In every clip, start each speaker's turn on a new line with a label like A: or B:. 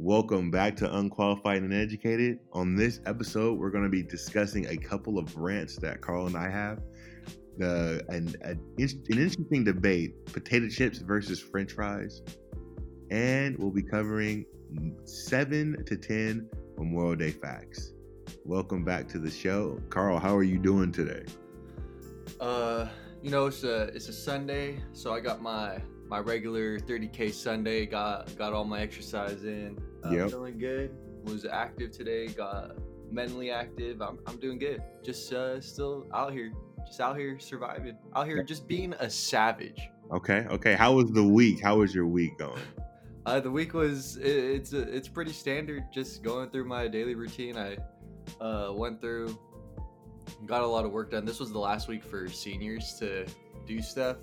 A: Welcome back to Unqualified and Educated. On this episode, we're going to be discussing a couple of rants that Carl and I have. Uh, an, an interesting debate potato chips versus french fries. And we'll be covering seven to 10 Memorial Day facts. Welcome back to the show. Carl, how are you doing today?
B: Uh, you know, it's a it's a Sunday, so I got my my regular 30k Sunday. Got got all my exercise in. Uh, yep. Feeling good. Was active today. Got mentally active. I'm I'm doing good. Just uh, still out here, just out here surviving. Out here, just being a savage.
A: Okay. Okay. How was the week? How was your week going?
B: Uh, the week was it, it's it's pretty standard. Just going through my daily routine. I uh, went through got a lot of work done. This was the last week for seniors to do stuff.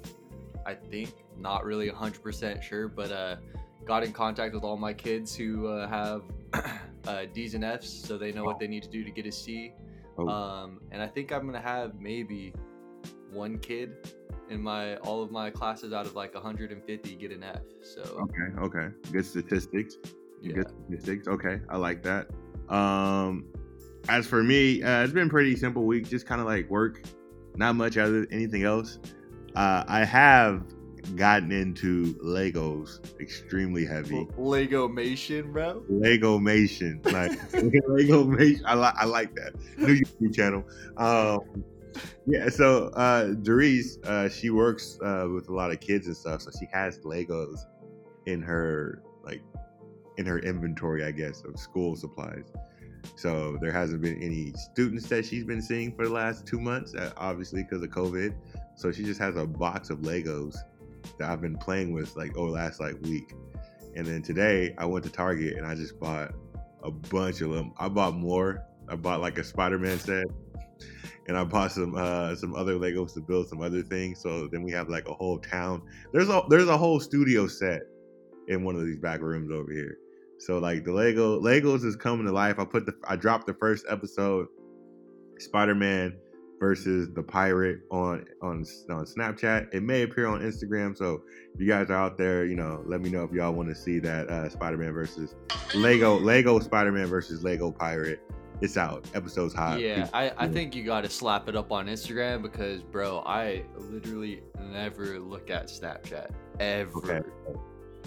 B: I think not really 100% sure, but uh, got in contact with all my kids who uh, have uh, D's and F's, so they know what they need to do to get a C. Oh. Um, and I think I'm gonna have maybe one kid in my all of my classes out of like 150 get an F. So
A: okay, okay, good statistics. Yeah. Good statistics. Okay, I like that. Um, as for me, uh, it's been pretty simple week. Just kind of like work, not much other anything else. Uh, I have gotten into Legos extremely heavy.
B: Lego Mation, bro.
A: Lego Mation, like Lego Mation. I like I like that new YouTube channel. Um, yeah, so uh, Doris, uh, she works uh, with a lot of kids and stuff, so she has Legos in her like in her inventory, I guess, of school supplies. So there hasn't been any students that she's been seeing for the last two months, uh, obviously because of COVID. So she just has a box of Legos that I've been playing with like over last like week. And then today I went to Target and I just bought a bunch of them. I bought more. I bought like a Spider-Man set, and I bought some uh, some other Legos to build some other things. So then we have like a whole town. There's a there's a whole studio set in one of these back rooms over here. So like the Lego Legos is coming to life. I put the I dropped the first episode, Spider Man versus the pirate on on on Snapchat. It may appear on Instagram. So if you guys are out there, you know, let me know if y'all want to see that uh, Spider Man versus Lego Lego Spider Man versus Lego pirate. It's out. Episode's hot.
B: Yeah, I, I think you got to slap it up on Instagram because, bro, I literally never look at Snapchat ever. Okay.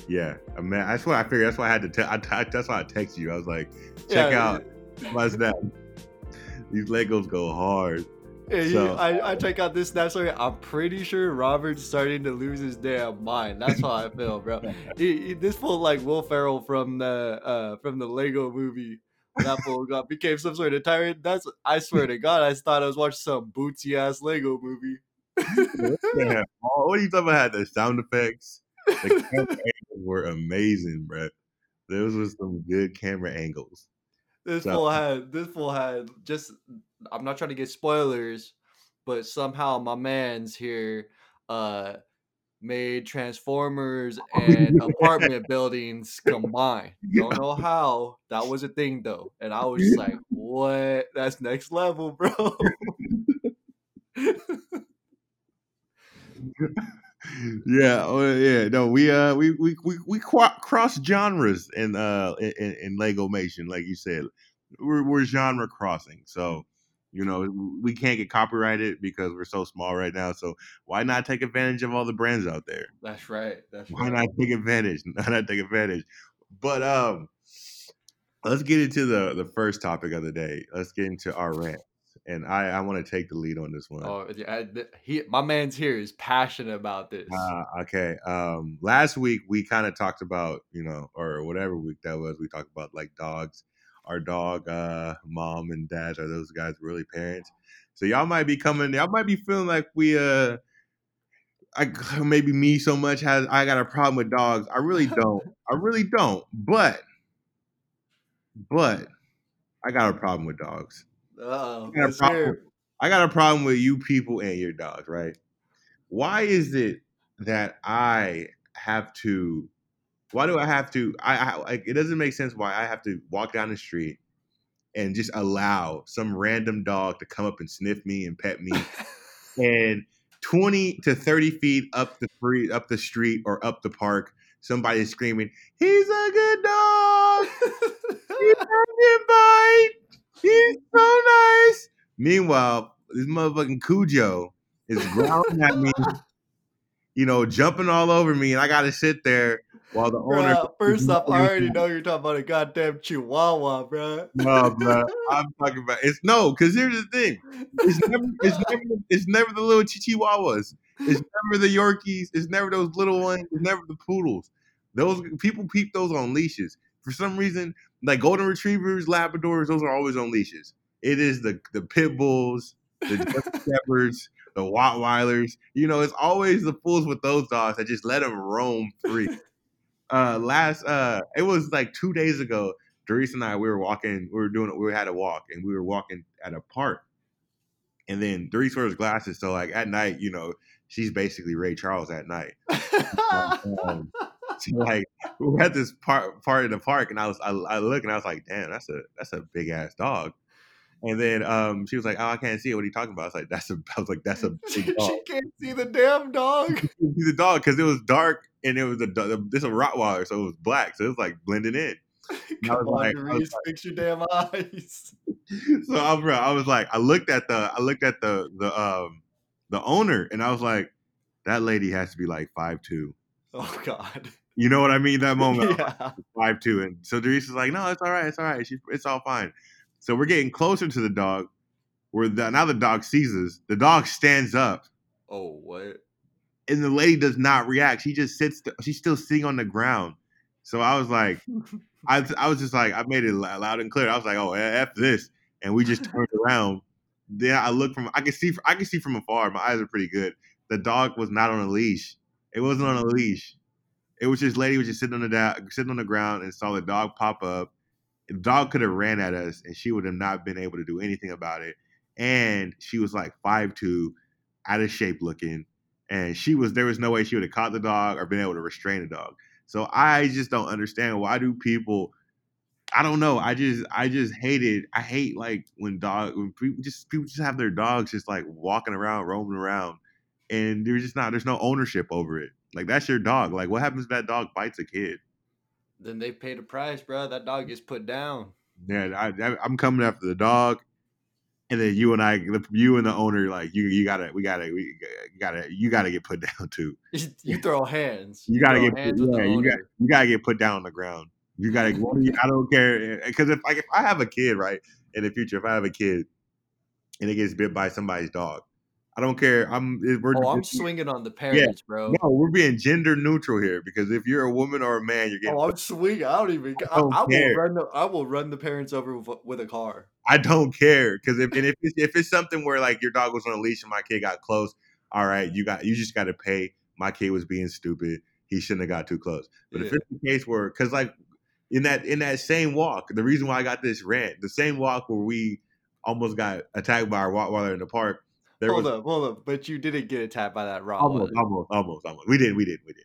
A: Yeah, I mean, that's what I figured. That's why I had to. tell. I, that's why I text you. I was like, check yeah, out my snap. These Legos go hard.
B: Yeah, so. I, I check out this snap story. I'm pretty sure Robert's starting to lose his damn mind. That's how I feel, bro. he, he, this fool like Will Ferrell from the uh from the Lego movie. That fool got became some sort of tyrant. That's I swear to God, I thought I was watching some bootsy ass Lego movie.
A: yeah. Oh, what are you talking about? The sound effects. The camera angles were amazing, bro. Those were some good camera angles.
B: This so. fool had this fool had just I'm not trying to get spoilers, but somehow my man's here uh made Transformers and apartment buildings combined. Don't know how. That was a thing though. And I was just like, what? That's next level, bro.
A: yeah, oh yeah. No, we uh we we we, we cross genres in uh in, in Lego Mation, like you said. We're we're genre crossing. So, you know, we can't get copyrighted because we're so small right now. So why not take advantage of all the brands out there?
B: That's right. That's
A: why
B: right.
A: not take advantage? Why not take advantage? But um let's get into the the first topic of the day. Let's get into our rant and I, I want to take the lead on this one.
B: Oh, yeah, he, my man's here is passionate about this.
A: Uh, okay. Um, last week we kind of talked about, you know, or whatever week that was, we talked about like dogs. Our dog, uh, mom and dad are those guys really parents? So y'all might be coming. Y'all might be feeling like we, uh, I maybe me so much has I got a problem with dogs. I really don't. I really don't. But, but I got a problem with dogs.
B: Oh,
A: I, I got a problem with you people and your dogs, right? Why is it that I have to? why do I have to? I, I like it doesn't make sense why I have to walk down the street and just allow some random dog to come up and sniff me and pet me, and twenty to thirty feet up the free up the street or up the park, somebody is screaming, "He's a good dog. he doesn't bite. He's so nice." Meanwhile, this motherfucking Cujo is growling at me, you know, jumping all over me, and I got to sit there while the owner.
B: First off, I already know you're talking about a goddamn chihuahua, bro.
A: No, bro. I'm talking about it's no, because here's the thing. It's never, it's never, it's never the little chihuahuas. It's never the Yorkies. It's never those little ones. It's never the poodles. Those people peep those on leashes. For some reason, like golden retrievers, Labradors, those are always on leashes. It is the the pit bulls, the shepherds, the Rottweilers. You know, it's always the fools with those dogs that just let them roam free. Uh, last, uh, it was like two days ago. Doris and I, we were walking. We were doing. We had a walk, and we were walking at a park. And then Doris wears glasses, so like at night, you know, she's basically Ray Charles at night. um, so like we're at this part part of the park, and I was I, I look and I was like, damn, that's a that's a big ass dog. And then um, she was like, "Oh, I can't see it. What are you talking about?" I was like, "That's a." I was like, "That's a big
B: she can't see the damn dog.
A: see the dog because it was dark and it was a this a Rottweiler, so it was black, so it was like blending in. And I was
B: on,
A: like, I was
B: Reese, fix your damn eyes.
A: so I was, I was like, I looked at the, I looked at the the um the owner, and I was like, that lady has to be like five two.
B: Oh God.
A: You know what I mean? That moment,
B: yeah.
A: five two, and so Doris is like, no, it's all right, it's all right, She's, it's all fine. So we're getting closer to the dog. Where the, now the dog sees us. The dog stands up,
B: Oh what?
A: and the lady does not react. She just sits. She's still sitting on the ground. So I was like, I, I was just like, I made it loud and clear. I was like, oh, f this, and we just turned around. Then I look from, I can see, I can see from afar. My eyes are pretty good. The dog was not on a leash. It wasn't on a leash. It was just lady was just sitting on the da- sitting on the ground and saw the dog pop up. Dog could have ran at us, and she would have not been able to do anything about it. And she was like five two, out of shape looking, and she was there was no way she would have caught the dog or been able to restrain the dog. So I just don't understand why do people I don't know. I just I just hate it. I hate like when dog when people just people just have their dogs just like walking around, roaming around, and there's just not there's no ownership over it. Like that's your dog. Like what happens if that dog bites a kid?
B: Then they paid a price, bro. That dog gets put down.
A: Yeah, I, I'm coming after the dog, and then you and I, you and the owner, like you you gotta we gotta we gotta you gotta get put down too.
B: You throw hands.
A: You gotta get
B: hands
A: put, yeah, you got you gotta get put down on the ground. You gotta. you- I don't care eh, because if like if I have a kid right in the future, if I have a kid and it gets bit by somebody's dog, I don't care. I'm we're
B: Oh, I'm swinging on the parents, bro.
A: no, we're being gender neutral here because if you're a woman or a man, you're getting.
B: Oh, I'm swinging. I don't even. I,
A: don't
B: I will run the. I will run the parents over with, with a car.
A: I don't care because if and if it's, if it's something where like your dog was on a leash and my kid got close, all right, you got you just got to pay. My kid was being stupid. He shouldn't have got too close. But if it's the case where, because like in that in that same walk, the reason why I got this rant, the same walk where we almost got attacked by a Rottweiler in the park. There
B: hold
A: was
B: up, hold up. But you didn't get attacked by that raw
A: almost, almost, almost, almost. We did, we did, we did.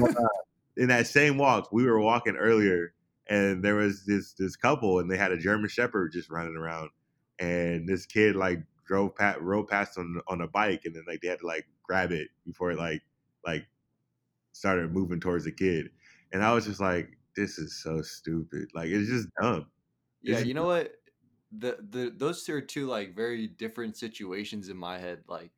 A: But, uh, in that same walk, we were walking earlier, and there was this this couple, and they had a German Shepherd just running around, and this kid like drove past, rode past on on a bike, and then like they had to like grab it before it like like started moving towards the kid, and I was just like, this is so stupid, like it's just dumb.
B: Yeah,
A: Is it-
B: you know what? The the those two are two like very different situations in my head. Like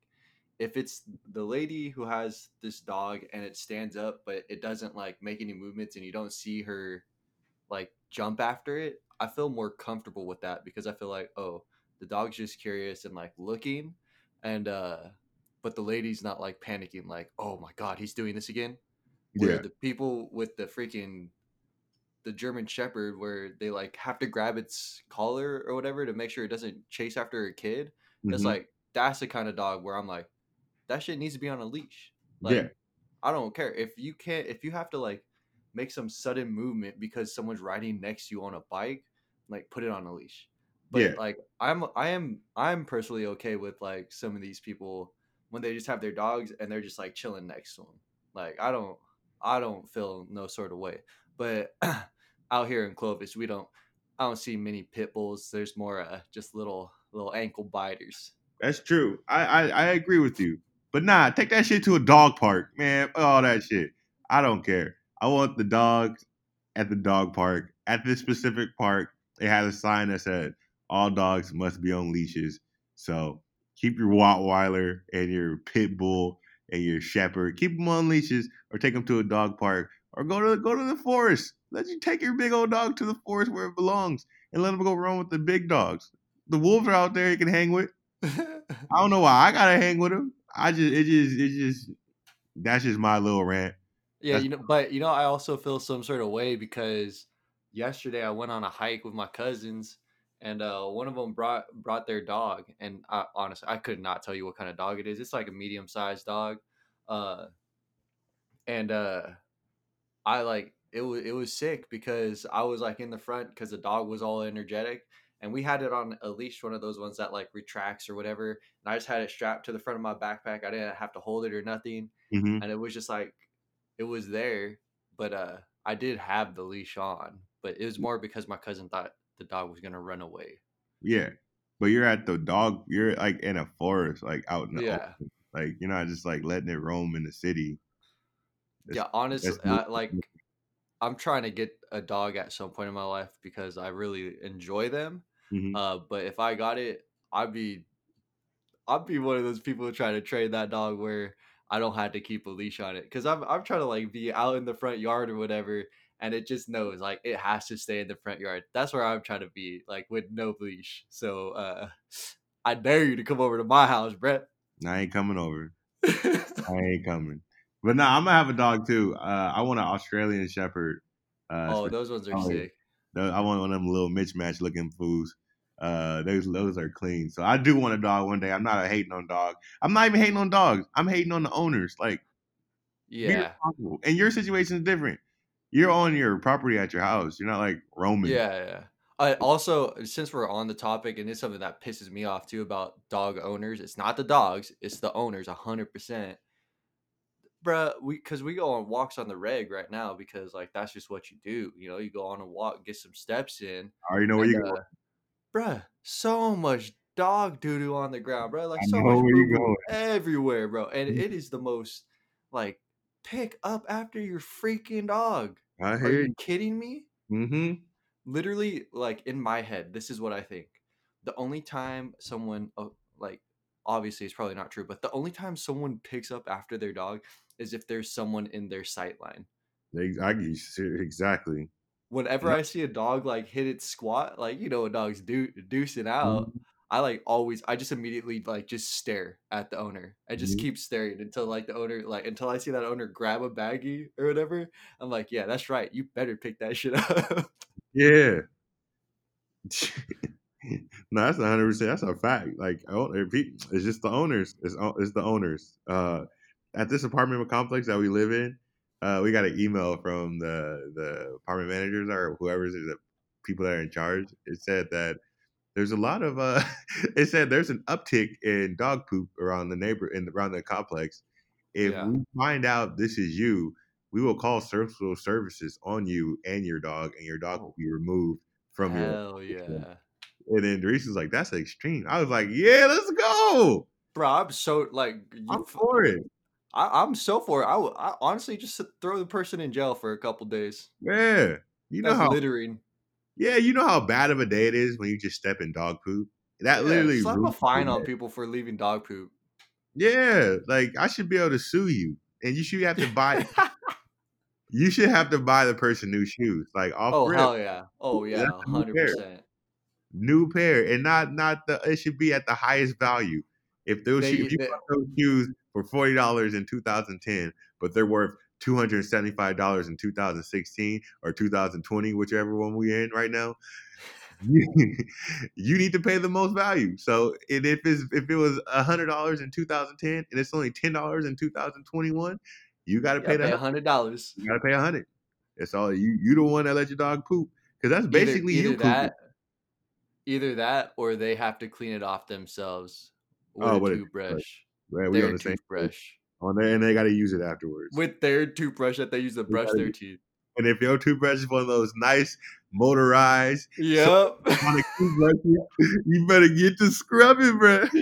B: if it's the lady who has this dog and it stands up but it doesn't like make any movements and you don't see her like jump after it, I feel more comfortable with that because I feel like, oh, the dog's just curious and like looking and uh but the lady's not like panicking like, "Oh my god, he's doing this again." Where
A: Yeah,
B: the people with the freaking the German Shepherd, where they like have to grab its collar or whatever to make sure it doesn't chase after a kid. It's
A: Mhm.
B: like that's the kind of dog where I'm like, that shit needs to be on a leash. Like,
A: yeah,
B: I don't care if you can't if you have to like make some sudden movement because someone's riding next to you on a bike, like put it on a leash. But
A: Yeah.
B: like I'm I am I'm personally okay with like some of these people when they just have their dogs and they're just like chilling next to them. Like I don't I don't feel no sort of way. But out here in Clovis, we don't I don't see many pit bulls. There's more uh, just little little ankle biters.
A: That's true. I, I I agree with you. But nah, take that shit to a dog park, man. All that shit. I don't care. I want the dogs at the dog park. At this specific park, they had a sign that said all dogs must be on leashes. So keep your Rottweiler and your pit bull and your shepherd. Keep them on leashes, or take them to a dog park, or go to go to the forest. Let you take your big old dog to the forest where it belongs, and let them go run with the big dogs. The wolves are out there you can hang with. I don't know why I gotta hang with them. I just it just it just that's just my little rant.
B: Yeah,
A: That's-
B: you know, but you know, I also feel some sort of way because yesterday I went on a hike with my cousins, and uh, one of them brought brought their dog, and I, honestly, I could not tell you what kind of dog it is. It's like a medium sized dog, uh, and uh, I like it was it was sick because I was like in the front because the dog was all energetic, and we had it on a leash, one of those ones that like retracts or whatever, and I just had it strapped to the front of my backpack. I didn't have to hold it or nothing
A: Mhm.
B: and it was just like it was there but uh i did have the leash on but it was more because my cousin thought the dog was gonna run away
A: Yeah, but you're at the dog. You're like in a forest, like out in the
B: Yeah.
A: open. Like you're not just like letting it roam in the city.
B: Yeah honestly I, like i'm trying to get a dog at some point in my life because i really enjoy them
A: Mhm.
B: uh but if i got it i'd be i'd be one of those people who try to train that dog where i don't have to keep a leash on it because i'm, I'm trying to like be out in the front yard or whatever and it just knows like it has to stay in the front yard that's where i'm trying to be like with no leash so uh i dare you to come over to my house brett
A: I ain't coming over. I ain't coming. But no, I'm gonna have a dog too. Uh, I want an Australian Shepherd. Uh,
B: oh those ones are
A: Oh,
B: sick
A: Tho- I want one of them little mismatch looking fools. Uh, those those are clean. So I do want a dog one day. I'm not a hating on dog. I'm not even hating on dogs. I'm hating on the owners. Like,
B: yeah.
A: And your situation is different. You're on your property at your house. You're not like roaming.
B: Yeah, yeah. I also, since we're on the topic, and it's something that pisses me off too about dog owners. It's not the dogs; it's the owners, hundred percent. Bruh, we because we go on walks on the reg right now because like that's just what you do. You know, you go on a walk, get some steps in.
A: I already know where you
B: uh, bruh, so much dog doo doo on the ground, bruh. Like
A: I
B: so much
A: where you
B: everywhere, bro. And
A: Mhm.
B: it is the most like pick up after your freaking dog.
A: I
B: Are
A: hear
B: you
A: you.
B: kidding me?
A: Mm-hmm.
B: literally like in my head this is what i think the only time someone oh, like obviously it's probably not true but the only time someone picks up after their dog is if there's someone in their sight line
A: I exactly.
B: whenever
A: Yeah.
B: i see a dog like hit its squat like you know a dog's deu- deucing out
A: Mhm.
B: i like always i just immediately like just stare at the owner i just
A: Mhm.
B: keep staring until like the owner like until i see that owner grab a baggie or whatever i'm like yeah that's right you better pick that shit up
A: Yeah. no, that's hundred percent. That's a fact. Like, oh, it's just the owners. It's it's the owners. Uh, at this apartment complex that we live in, uh, we got an email from the the apartment managers or whoever's the people that are in charge. It said that there's a lot of uh, it said there's an uptick in dog poop around the neighbor in around the complex. If
B: Yeah.
A: we find out this is you, we will call social services on you and your dog, and your dog will be removed from your.
B: hell yeah
A: And then Dries was like, "That's extreme." I was like, "Yeah, let's go.
B: Bro, I'm so like you
A: I'm for it."
B: I, I'm so for it. I, would- I honestly just throw the person in jail for a couple days.
A: Yeah, you know
B: That's
A: how.
B: littering.
A: Yeah, you know how bad of a day it is when you just step in dog poop. That
B: Yeah,
A: literally
B: slap a fine on people for leaving dog poop.
A: Yeah, like I should be able to sue you, and you should have to buy. you should have to buy the person new shoes, like off
B: oh
A: rip,
B: hell yeah! Oh yeah,
A: That's a new
B: hundred percent.
A: New pair, and not not the. It should be at the highest value. If those
B: They-
A: shoes, if you
B: they-
A: bought those shoes for forty dollars in 2010, but they're worth two hundred seventy five dollars in 2016 or 2020, whichever one we're in right now. You, you need to pay the most value. So, if it's if it was hundred dollars in 2010 and it's only ten dollars in 2021, you got to pay
B: gotta
A: the
B: pay a hundred dollars.
A: you gotta pay a hundred. It's all you. You the one that let your dog poop because that's basically
B: either,
A: you
B: either
A: pooping.
B: Either that, or they have to clean it off themselves with
A: Oh,
B: a toothbrush.
A: Right, we on
B: Their
A: the same
B: toothbrush.
A: on there, and they got to use it afterwards.
B: With their toothbrush that they use to brush their
A: use-
B: teeth.
A: and if your toothbrush is one of those nice motorized
B: Yep.
A: toothbrush, you better get to scrubbing, bro.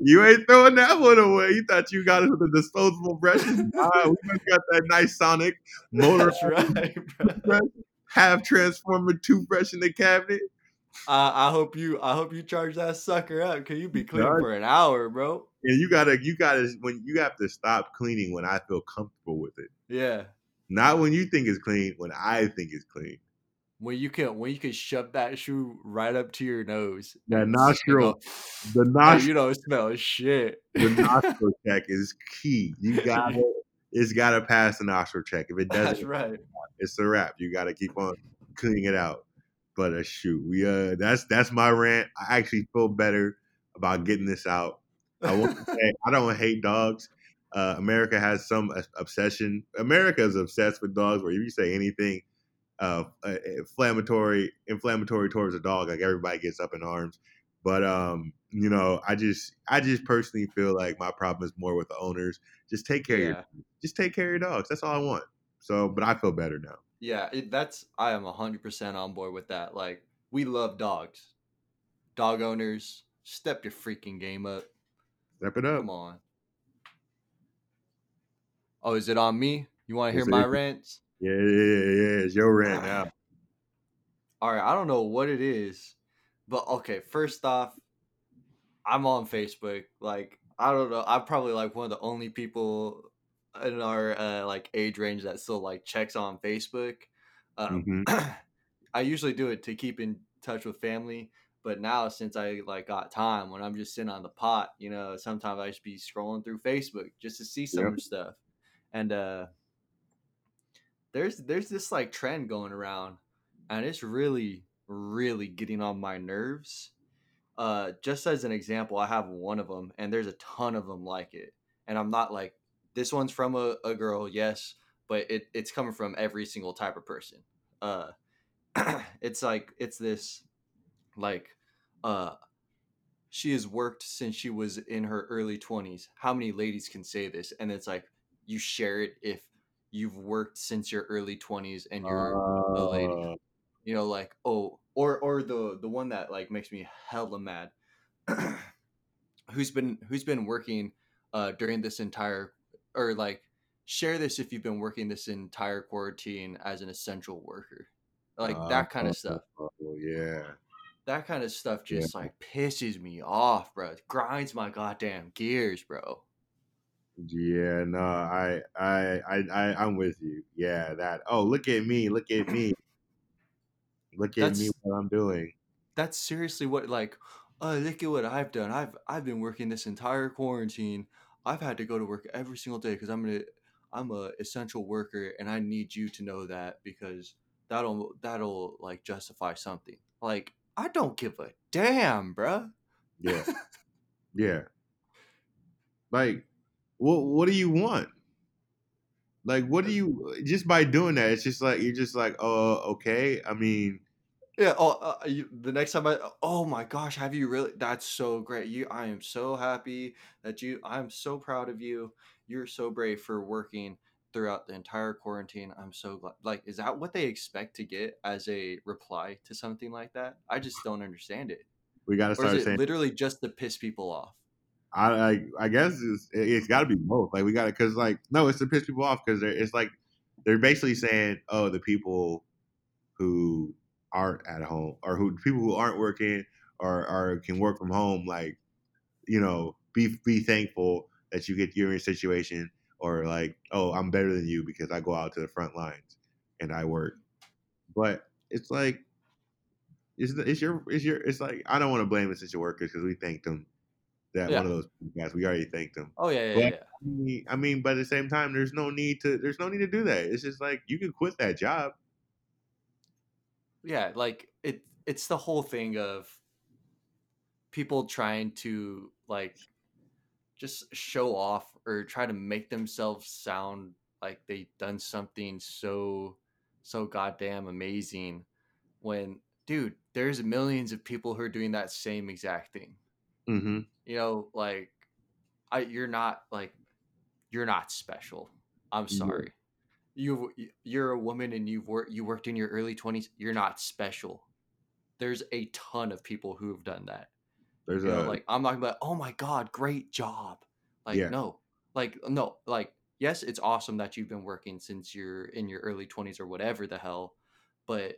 A: You ain't throwing that one away. You thought you got it with a disposable brush. Nah, we got that nice Sonic motor
B: That's right, bro.
A: Half transformer toothbrush in the cabinet.
B: I, I hope you I hope you charge that sucker up. Can you be clean for an hour, bro?
A: And you gotta, you gotta, when you have to stop cleaning when I feel comfortable with it,
B: Yeah.
A: not when you think it's clean. When I think it's clean.
B: When you can when you can shove that shoe right up to your nose.
A: That
B: and s- and
A: nostril, the nostril,
B: you don't smell shit.
A: the nostril check is key. You gotta, it's gotta pass the nostril check. If it doesn't,
B: right.
A: It's a wrap. You gotta keep on cleaning it out. But uh, shoot, we uh, that's that's my rant. I actually feel better about getting this out. I want to say I don't hate dogs. Uh, America has some obsession. America is obsessed with dogs. Where if you say anything uh, uh, inflammatory, inflammatory towards a dog, like everybody gets up in arms. But um, you know, I just, I just personally feel like my problem is more with the owners. Just take care of your, just take care of your dogs. That's all I want. So, but I feel better now.
B: Yeah, it, that's I am hundred percent on board with that. Like we love dogs. Dog owners, step your freaking game up.
A: Step it up.
B: Come on. Oh, is it on me? You want to hear my rants?
A: Yeah, yeah, yeah, yeah. It's your rant now.
B: All right, I don't know what it is, but okay. First off, I'm on Facebook. Like I don't know. I'm probably like one of the only people in our uh, like age range that still like checks on Facebook. Um,
A: Mhm.
B: I usually do it to keep in touch with family, but now since I like got time when I'm just sitting on the pot, you know, sometimes I just be scrolling through Facebook just to see some
A: Yep.
B: stuff, and uh, there's there's this like trend going around, and it's really really getting on my nerves. Uh, just as an example, I have one of them, and there's a ton of them like it, and I'm not like this one's from a, a girl, yes, but it, it's coming from every single type of person. Uh, it's like it's this like uh she has worked since she was in her early 20s how many ladies can say this? And it's like you share it if you've worked since your early 20s and you're a lady.
A: Uh,
B: you know like oh or or the the one that like makes me hella mad who's been who's been working uh during this entire or like share this if you've been working this entire quarantine as an essential worker like ah, that kind of stuff
A: Oh, yeah.
B: that kind of stuff
A: Yeah.
B: just like pisses me off bro it grinds my goddamn gears bro
A: Yeah, no, I, I, I, I, I'm with you. Yeah, that. Oh, look at me! Look at me! Look at me! What I'm doing?
B: that's seriously what like oh look at what i've done i've i've been working this entire quarantine i've had to go to work every single day because i'm gonna i'm a essential worker and i need you to know that because that'll that'll like justify something like i don't give a damn bruh
A: Yeah, yeah. Like, what? What do you want? Like, what do you? Just by doing that, it's just like you're just like, oh, okay. I mean,
B: Yeah. Oh, uh, you, the next time I. Oh my gosh, have you really? That's so great. You, I am so happy that you. I'm so proud of you. You're so brave for working throughout the entire quarantine. I'm so glad. Like, is that what they expect to get as a reply to something like that? I just don't understand it.
A: we got to
B: Or
A: start
B: is it
A: saying.
B: literally just to piss people off?
A: I, I, I guess it's, it's got to be both. Like, we got to, because like, no, it's to piss people off because it's like they're basically saying, oh, the people who aren't at home or who people who aren't working or, or can work from home, like, you know, be be thankful that you get you're in a situation or like, oh, I'm better than you because I go out to the front lines and I work. Mm. But it's like, it's, it's your it's your it's like I don't want to blame essential workers because we thanked them. That
B: Yeah.
A: one of those guys we already thanked them.
B: Oh yeah, yeah,
A: But-
B: yeah. yeah.
A: I mean, I mean, but at the same time, there's no need to there's no need to do that. It's just like you can quit that job.
B: Yeah like it it's the whole thing of people trying to like just show off or try to make themselves sound like they've done something so so goddamn amazing when dude there's millions of people who are doing that same exact thing.
A: Mm-hmm.
B: you know like i you're not like you're not special. I'm sorry you you're a woman and you've worked you worked in your early 20s you're not special there's a ton of people who have done that
A: There's
B: you know
A: a
B: like i'm not about oh my god great job like
A: Yeah.
B: no like no like yes it's awesome that you've been working since you're in your early 20s or whatever the hell but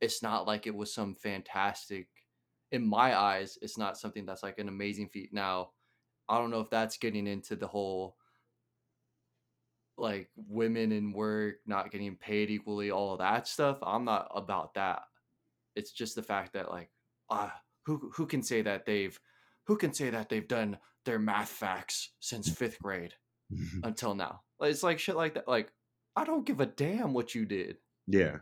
B: it's not like it was some fantastic in my eyes, it's not something that's like an amazing feat. Now, I don't know if that's getting into the whole like women in work not getting paid equally, all of that stuff. I'm not about that. It's just the fact that like, ah, uh, who who can say that they've who can say that they've done their math facts since fifth grade until now? It's like shit like that. Like, I don't give a damn what you did.
A: Yeah.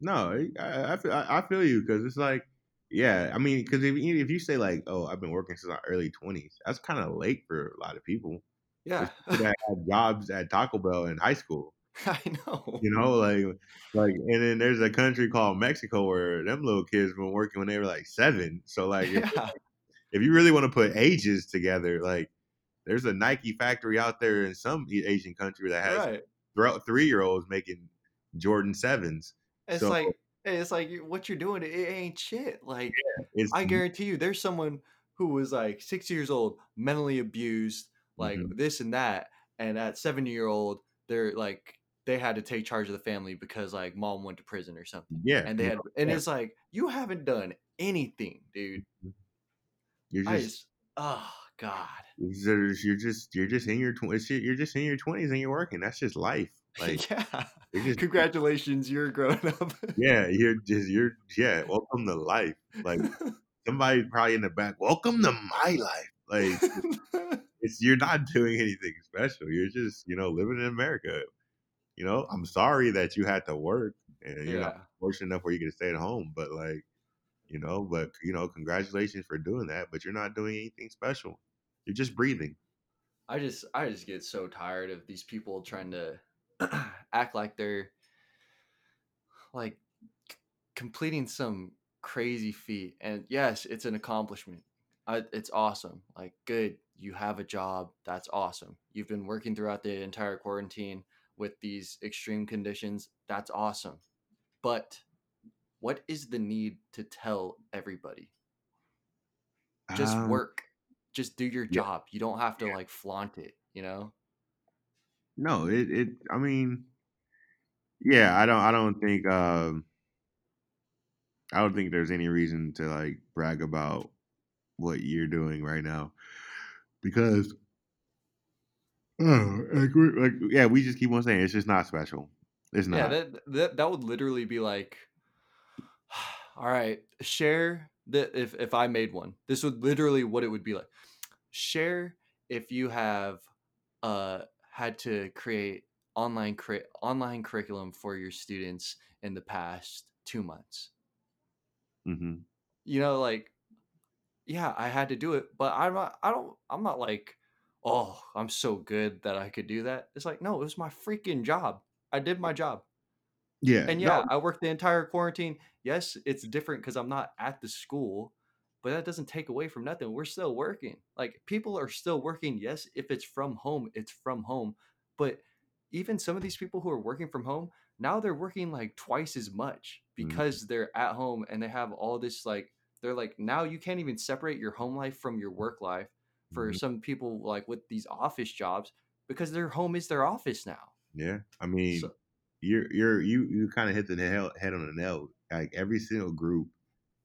A: No, I, I, feel, I feel you because it's like, yeah, I mean, because if, if you say like, oh, I've been working since my early 20s, that's kind of late for a lot of people.
B: Yeah.
A: that had jobs at Taco Bell in high school.
B: I know.
A: You know, like, like, and then there's a country called Mexico where them little kids been working when they were like seven. So, like, yeah. if, if you really want to put ages together, like, there's a Nike factory out there in some Asian country that has right. three year olds making Jordan sevens.
B: It's so, like it's like what you're doing. It ain't shit. Like yeah, I guarantee you, there's someone who was like six years old, mentally abused, like mm-hmm. this and that, and at seven year old, they're like they had to take charge of the family because like mom went to prison or something.
A: Yeah,
B: and they had, and yeah. it's like you haven't done anything, dude. Mm-hmm.
A: You're just, just
B: oh god.
A: You're just you're just in your twenties. You're just in your twenties and you're working. That's just life. Like,
B: yeah. Just,
A: Congratulations,
B: you're grown up.
A: yeah, you're just you're yeah. Welcome to life. Like somebody probably in the back. Welcome to my life. Like it's you're not doing anything special. You're just you know living in America. You know, I'm sorry that you had to work and you're yeah. not fortunate enough where you can stay at home. But like, you know, but you know, congratulations for doing that. But you're not doing anything special. You're just breathing.
B: I just I just get so tired of these people trying to act like they're like c- completing some crazy feat. And yes, it's an accomplishment. I, it's awesome. Like, good, you have a job. That's awesome. You've been working throughout the entire quarantine with these extreme conditions. That's awesome. But what is the need to tell everybody? Just um, work. Just do your yeah. job. You don't have to yeah. like flaunt it, you know?
A: No, it it. I mean, yeah, I don't. I don't think. Um, I don't think there's any reason to like brag about what you're doing right now, because, oh, like, like yeah, we just keep on saying it's just not special. It's not.
B: Yeah, that that that would literally be like, all right, share that if if I made one, this would literally what it would be like. Share if you have uh had to create online cri- online curriculum for your students in the past two months.
A: Mm-hmm.
B: You know, like, yeah, I had to do it, but I'm not. I don't. I'm not like, oh, I'm so good that I could do that. It's like, no, it was my freaking job. I did my job.
A: Yeah,
B: and yeah, no. I worked the entire quarantine. Yes, it's different because I'm not at the school, but that doesn't take away from nothing. We're still working. Like people are still working. Yes, if it's from home, it's from home. But even some of these people who are working from home, now they're working like twice as much mm-hmm. because mm-hmm. they're at home and they have all this like they're like now you can't even separate your home life from your work life for mm-hmm. some people like with these office jobs because their home is their office now.
A: Yeah. I mean, so, you're you're you you kind of hit the head on the nail. Like every single group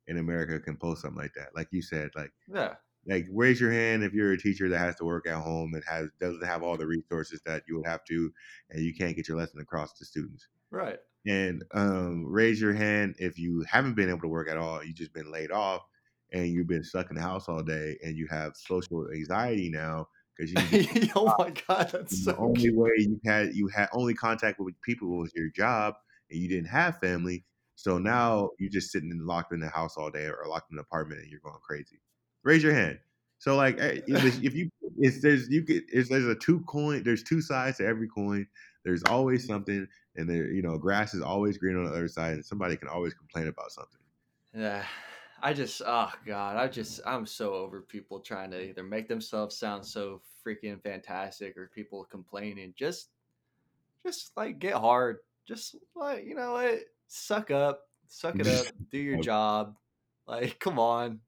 A: in America can post something like that. Like you said, like
B: yeah,
A: like raise your hand if you're a teacher that has to work at home and has doesn't have all the resources that you would have to, and you can't get your lesson across to students.
B: Right.
A: And um, raise your hand if you haven't been able to work at all. You just been laid off, and you've been stuck in the house all day, and you have social anxiety now because
B: you. oh my god, that's so.
A: The only cute. way you had you had only contact with people was your job, and you didn't have family. So now you're just sitting locked in the house all day or locked in an apartment and you're going crazy. Raise your hand. So like eh, if you if there's you get if there's a two coin there's two sides to every coin. There's always something and there you know grass is always green on the other side and somebody can always complain about something.
B: Yeah. I just oh god, I just I'm so over people trying to either make themselves sound so freaking fantastic or people complaining. Just just like get hard. Just like you know what suck up, suck it up, do your job. Like, come on.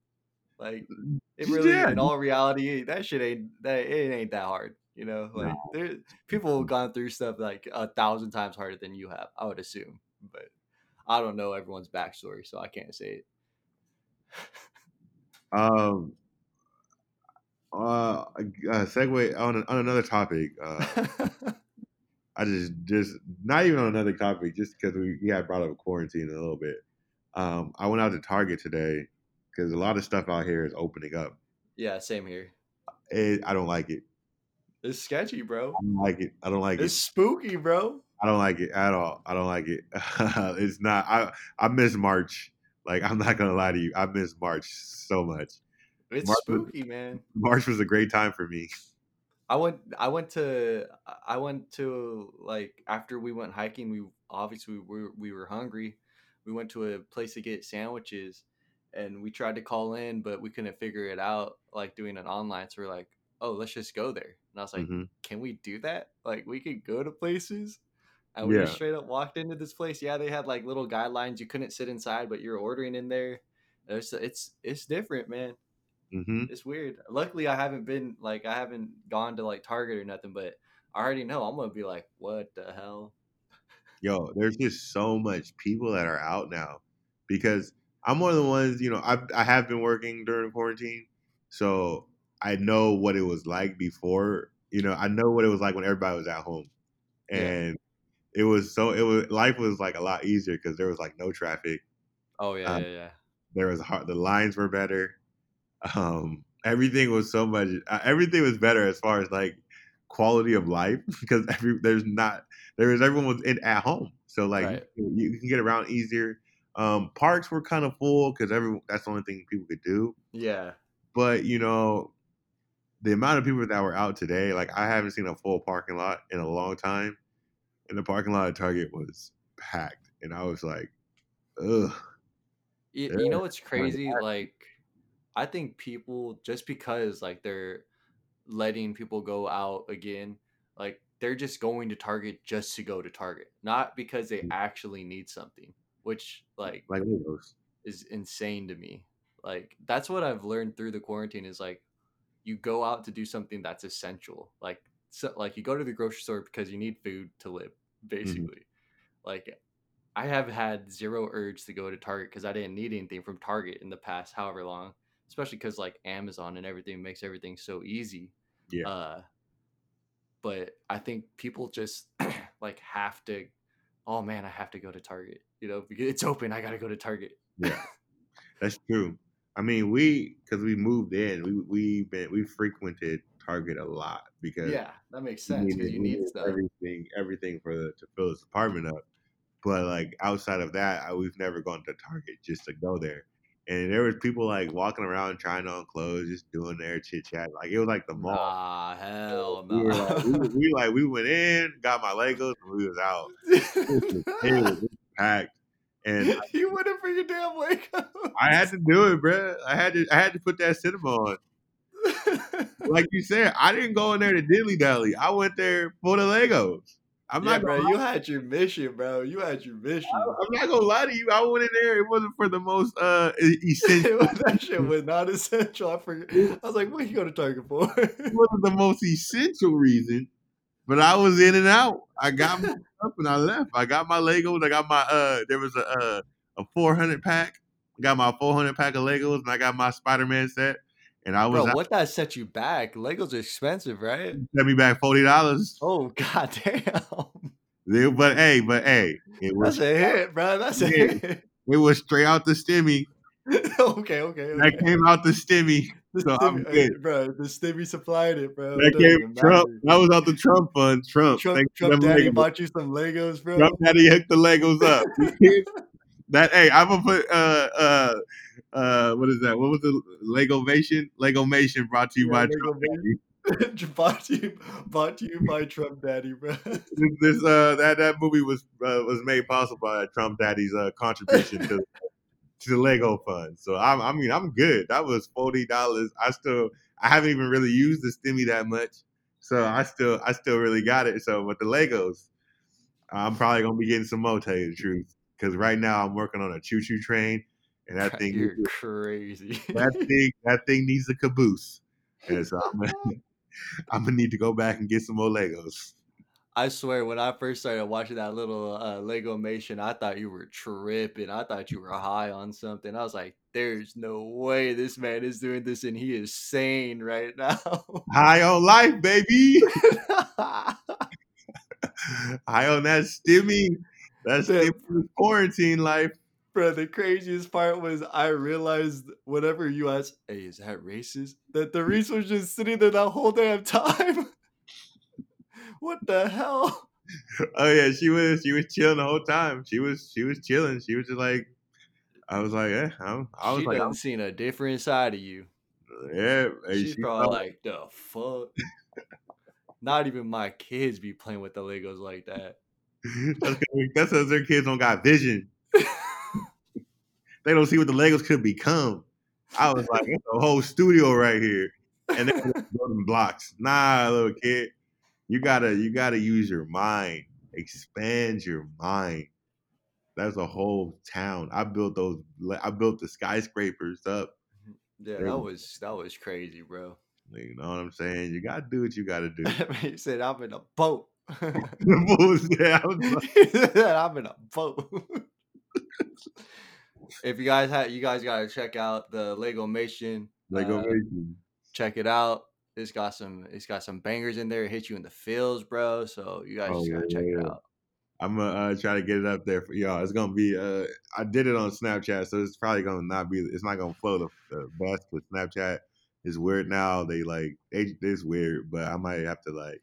B: Like uh, it really yeah. in all reality, that shit ain't that it ain't that hard. You know, like no. there people have gone through stuff like a thousand times harder than you have, I would assume. But I don't know everyone's backstory, so I can't say it.
A: Um, uh, uh segue on on another topic. Uh, I just just not even on another topic, just because we, yeah had brought up quarantine a little bit. Um, I went out to Target today because a lot of stuff out here is opening up.
B: yeah, same here.
A: It, I don't like it.
B: It's sketchy, bro.
A: I don't like it. I don't like
B: It's
A: it.
B: It's spooky, bro.
A: I don't like it at all. I don't like it. it's not. I I miss March. Like I'm not gonna lie to you. I miss March so much.
B: It's
A: was-
B: spooky, man.
A: March was a great time for me.
B: I went I went to I went to like after we went hiking we obviously we were, we were hungry. We went to a place to get sandwiches and we tried to call in but we couldn't figure it out like doing it online so we're like, "Oh, let's just go there." And I was like,
A: Mhm.
B: "Can we do that? Like we could go to places?" And we
A: Yeah.
B: just straight up walked into this place. Yeah, they had like little guidelines. You couldn't sit inside, but you're ordering in there. It's it's it's different, man
A: hmm
B: it's weird. Luckily, I haven't been like I haven't gone to like Target or nothing, but I already know I'm gonna be like, what the hell?
A: Yo, there's just so much people that are out now because I'm one of the ones. You know, I I have been working during quarantine, so I know what it was like before. You know, I know what it was like when everybody was at home,
B: Yeah.
A: and it was so it was life was like a lot easier because there was like no traffic.
B: Oh yeah,
A: Um,
B: yeah, yeah.
A: there was hard, the lines were better um everything was so much uh, everything was better as far as like quality of life because every there's not there was everyone was in at home so like
B: Right.
A: you, you can get around easier um parks were kind of full because everyone that's the only thing people could do
B: Yeah,
A: but you know the amount of people that were out today like i haven't seen a full parking lot in a long time and the parking lot at target was packed and i was like ugh
B: you, you know what's crazy? Like, I think people just because like they're letting people go out again, like they're just going to Target just to go to Target, not because they mm. actually need something, which like
A: like
B: is insane to me. Like that's what I've learned through the quarantine is like you go out to do something that's essential. Like so like you go to the grocery store because you need food to live, basically. Like I have had zero urge to go to Target because I didn't need anything from Target in the past however long. Especially because like Amazon and everything makes everything so easy.
A: Yeah.
B: Uh but I think people just like have to oh man, I have to go to Target. You know, because it's open, I gotta go to Target.
A: Yeah, that's true. I mean, we because we moved in, we we been we frequented Target a lot because
B: Yeah, that makes sense because you need stuff.
A: everything everything for the to fill this apartment up. But like outside of that, I, we've never gone to Target just to go there. And there was people like walking around trying on clothes, just doing their chit chat. Like it was like the mall.
B: Nah, hell
A: We, were like, we,
B: no.
A: we like we went in, got my Legos, and we was out. It was packed, and
B: you wouldn't bring your damn Legos.
A: I had to do it, bro. I had to I had to put that cinema on. like you said, I didn't go in there to dilly dally. I went there for the Legos. I'm
B: yeah,
A: not
B: bro,
A: gonna,
B: you had your mission, bro. You had your mission.
A: I'm not gonna lie to you. I went in there. It wasn't for the most uh essential.
B: that shit was not essential. I forget. I was like, "What are you go to Target for?"
A: It wasn't the most essential reason. But I was in and out. I got my stuff and I left. I got my Legos. I got my uh. There was a uh, a 400 pack. I got my 400 pack of Legos and I got my Spider Man set. And I was
B: bro,
A: out.
B: what that set you back? Legos are expensive, right?
A: Sent me back forty dollars.
B: Oh god damn.
A: But hey, but hey, it was
B: That's a hit, bro. That's a hit.
A: it was straight out the stimmy.
B: okay, okay,
A: That
B: okay.
A: came out the stimmy.
B: The
A: so I'm
B: stimmy-
A: good.
B: bro, the stimmy supplied it, bro.
A: That came Trump. That was out the Trump fund. Trump.
B: Trump,
A: Thanks
B: Trump daddy
A: Legos.
B: bought you some Legos, bro.
A: Trump daddy hooked the Legos up. that hey, I'm gonna put uh uh uh what is that? What was the Legomation? Legomation brought to you
B: Yeah,
A: by Trump daddy.
B: bought you, bought you by Trump daddy, bro.
A: This, this uh that that movie was uh, was made possible by Trump daddy's uh contribution to to the Lego fund. So I'm I mean I'm good. That was forty dollars. I still I haven't even really used the stimmy that much. So I still I still really got it. So with the Legos, I'm probably gonna be getting some more. Tell you the truth, because right now I'm working on a choo choo train, and that thing
B: You're crazy.
A: that thing that thing needs a caboose. And so I'm I'm gonna need to go back and get some more Legos.
B: I swear, when I first started watching that little uh, Lego Mation, I thought you were tripping. I thought you were high on something. I was like, "There's no way this man is doing this, and he is sane right now."
A: High on life, baby. High on that stimmy. That's
B: The-
A: quarantine life.
B: Bro, the craziest part was I realized whenever you asked, "Hey, is that racist?" that the Reese was just sitting there that whole damn time. what the hell?
A: Oh yeah, she was she was chilling the whole time. She was she was chilling. She was just like, I was like, eh, I'm, I was
B: she
A: like, I'm,
B: seen a different side of you.
A: yeah.
B: She's
A: she
B: probably
A: thought-
B: like, the fuck. Not even my kids be playing with the Legos like that.
A: that's because their kids don't got vision. they don't see what the Legos could become. I was like, it's a whole studio right here, and they're building blocks. Nah, little kid, you gotta you gotta use your mind, expand your mind. That's a whole town. I built those. I built the skyscrapers up.
B: Yeah,
A: There
B: that was that was crazy, bro.
A: You know what I'm saying? You gotta do what you gotta do.
B: he said, "I'm in a boat."
A: yeah, I was like,
B: he said, "I'm in a boat." if you guys have, you guys gotta check out the Lego Mation.
A: Lego
B: Uh,
A: Mation.
B: check it out. It's got some it's got some bangers in there. It hits you in the feels, bro. So you guys
A: Oh,
B: just gotta check it out.
A: I'm gonna uh, try to get it up there for y'all. It's gonna be. Uh, I did it on Snapchat, so it's probably gonna not be. It's not gonna flow the, the best with Snapchat. It's weird now. They like they, it's weird, but I might have to like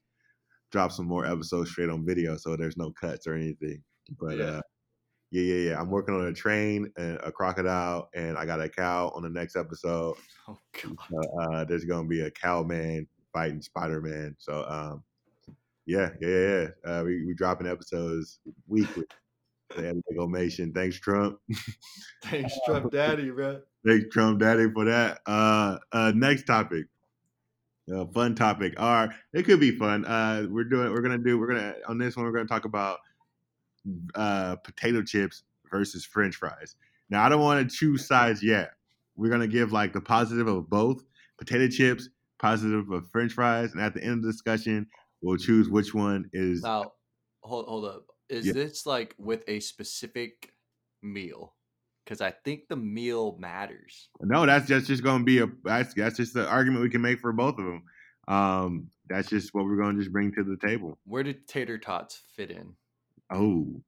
A: drop some more episodes straight on video, so there's no cuts or anything. But
B: Yeah.
A: uh, yeah, yeah, yeah. I'm working on a train and a crocodile, and I got a cow on the next episode.
B: Oh god.
A: Uh, uh, there's gonna be a cow man fighting Spider Man. So um, yeah, yeah, yeah. Uh, we we dropping episodes weekly. Lego Thanks, Trump.
B: Thanks, Trump Daddy, bro.
A: Thanks, Trump Daddy, for that. Uh, uh, next topic. Uh, fun topic. All right, it could be fun. Uh, we're doing. We're gonna do. We're gonna on this one. We're gonna talk about uh, potato chips versus French fries. Now, I don't want to choose sides yet. We're gonna give like the positive of both potato chips, positive of French fries, and at the end of the discussion, we'll choose which one is.
B: Now, hold hold up. Is
A: Yeah.
B: this like with a specific meal? Because I think the meal matters.
A: No, that's just just gonna be a. That's that's just the argument we can make for both of them. Um, that's just what we're gonna just bring to the table.
B: Where did tater tots fit in?
A: Oh,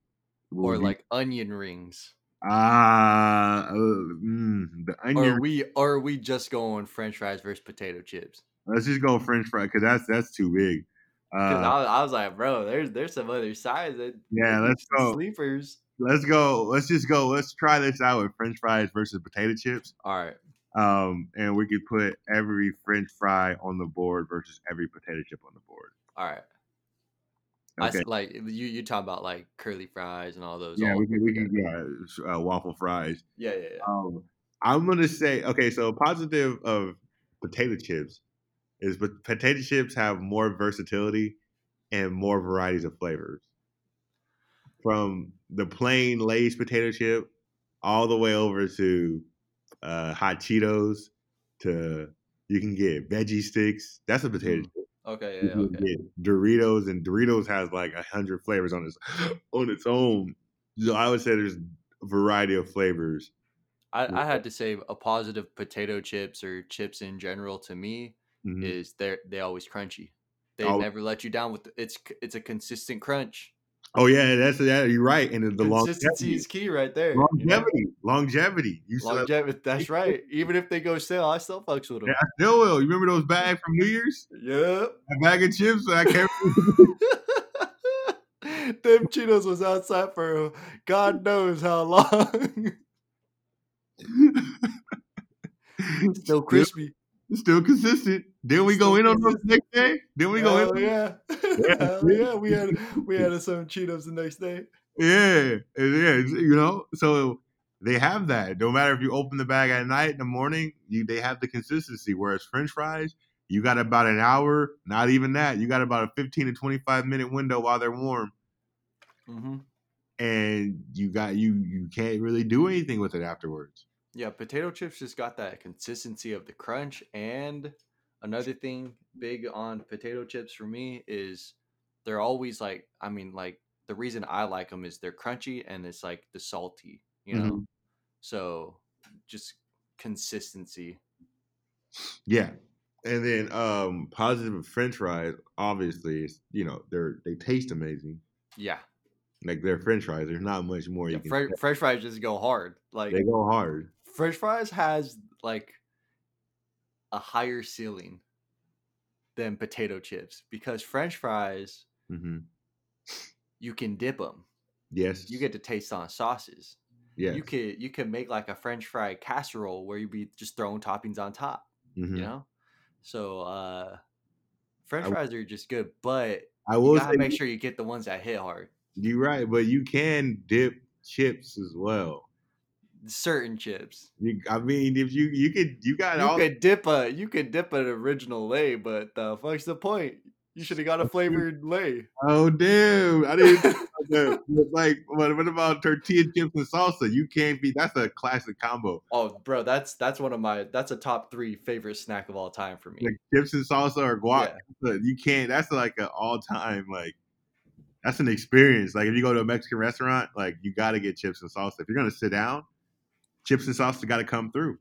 B: Or like onion rings?
A: ah, uh, mm, the onion.
B: are we are we just going French fries versus potato chips?
A: Let's just go French fry because that's that's too big.
B: Because
A: Uh,
B: I, was- I was like, bro, there's there's some other sides that
A: Yeah, let's go.
B: sleepers.
A: let's go. Let's just go. Let's try this out with French fries versus potato chips.
B: All right,
A: Um, and we could put every French fry on the board versus every potato chip on the board.
B: all right. I
A: Okay.
B: s- like you you talking about like curly fries and all those.
A: Yeah,
B: all
A: we can. We can. Yeah, uh, waffle fries.
B: yeah, yeah, yeah.
A: Um, I'm gonna say okay. So positive of potato chips is, but potato chips have more versatility and more varieties of flavors. From the plain Lay's potato chip all the way over to uh, hot Cheetos to you can get veggie sticks. That's a potato
B: Mm,
A: chip.
B: Okay, yeah, okay.
A: Doritos, and Doritos has like a hundred flavors on its on its own. So I would say there's a variety of flavors.
B: I, I had to say a positive potato chips or chips in general to me
A: Mhm.
B: is they they always crunchy. They never let you down with the, it's it's a consistent crunch.
A: Oh yeah, that's yeah. You're right, and the
B: Consistency
A: longevity,
B: is key right there. you know?
A: longevity, longevity. You
B: Longevity. That's right. Even if they go stale, I still fucks with them.
A: yeah, I still will. You remember those bags from New Year's?
B: Yep.
A: A bag of chips that I can't.
B: Them Cheetos was outside for God knows how long. Still crispy.
A: Still consistent. Then we go in on those next day. Then we go
B: Hell
A: in.
B: yeah. Hell yeah. We had we had some Cheetos the next day.
A: Yeah, and yeah, you know. So they have that. No matter if you open the bag at night, in the morning, you they have the consistency. Whereas French fries, you got about an hour. Not even that. You got about a fifteen to twenty five minute window while they're warm,
B: hmm
A: and you got you you can't really do anything with it afterwards.
B: Yeah, potato chips just got that consistency of the crunch. And another thing big on potato chips for me is they're always like I mean like the reason I like them is they're crunchy and it's like the salty, you know.
A: Mhm.
B: So just consistency.
A: Yeah. And then um positive of French fries, obviously, is you know, they're they taste amazing.
B: Yeah.
A: Like they're French fries. There's not much more
B: yeah
A: you can say.
B: French fries just go hard. Like
A: They go hard.
B: French fries has like a higher ceiling than potato chips because French fries
A: hmm
B: you can dip them.
A: Yes.
B: You get to taste on sauces.
A: yes.
B: You could you could make like a French fry casserole where you'd be just throwing toppings on top.
A: Mhm.
B: You know, so uh French
A: I
B: fries are just good, but
A: I
B: you
A: will say
B: make sure you get the ones that hit hard.
A: you're right, but you can dip chips as well.
B: Certain chips.
A: You, I mean, if you you could you got
B: You
A: all
B: could dip a you could dip an original lay, but the fuck's the point? You should have got a flavored lay.
A: oh damn, I didn't think about that. But, like what, what about tortilla chips and salsa? You can't be that's a classic combo.
B: Oh, bro, that's that's one of my that's a top three favorite snack of all time for me.
A: Like chips and salsa or guac.
B: Yeah.
A: You can't that's like an all time like that's an experience. Like if you go to a Mexican restaurant, like you gotta get chips and salsa. If you're gonna sit down, chips and salsa gotta come through.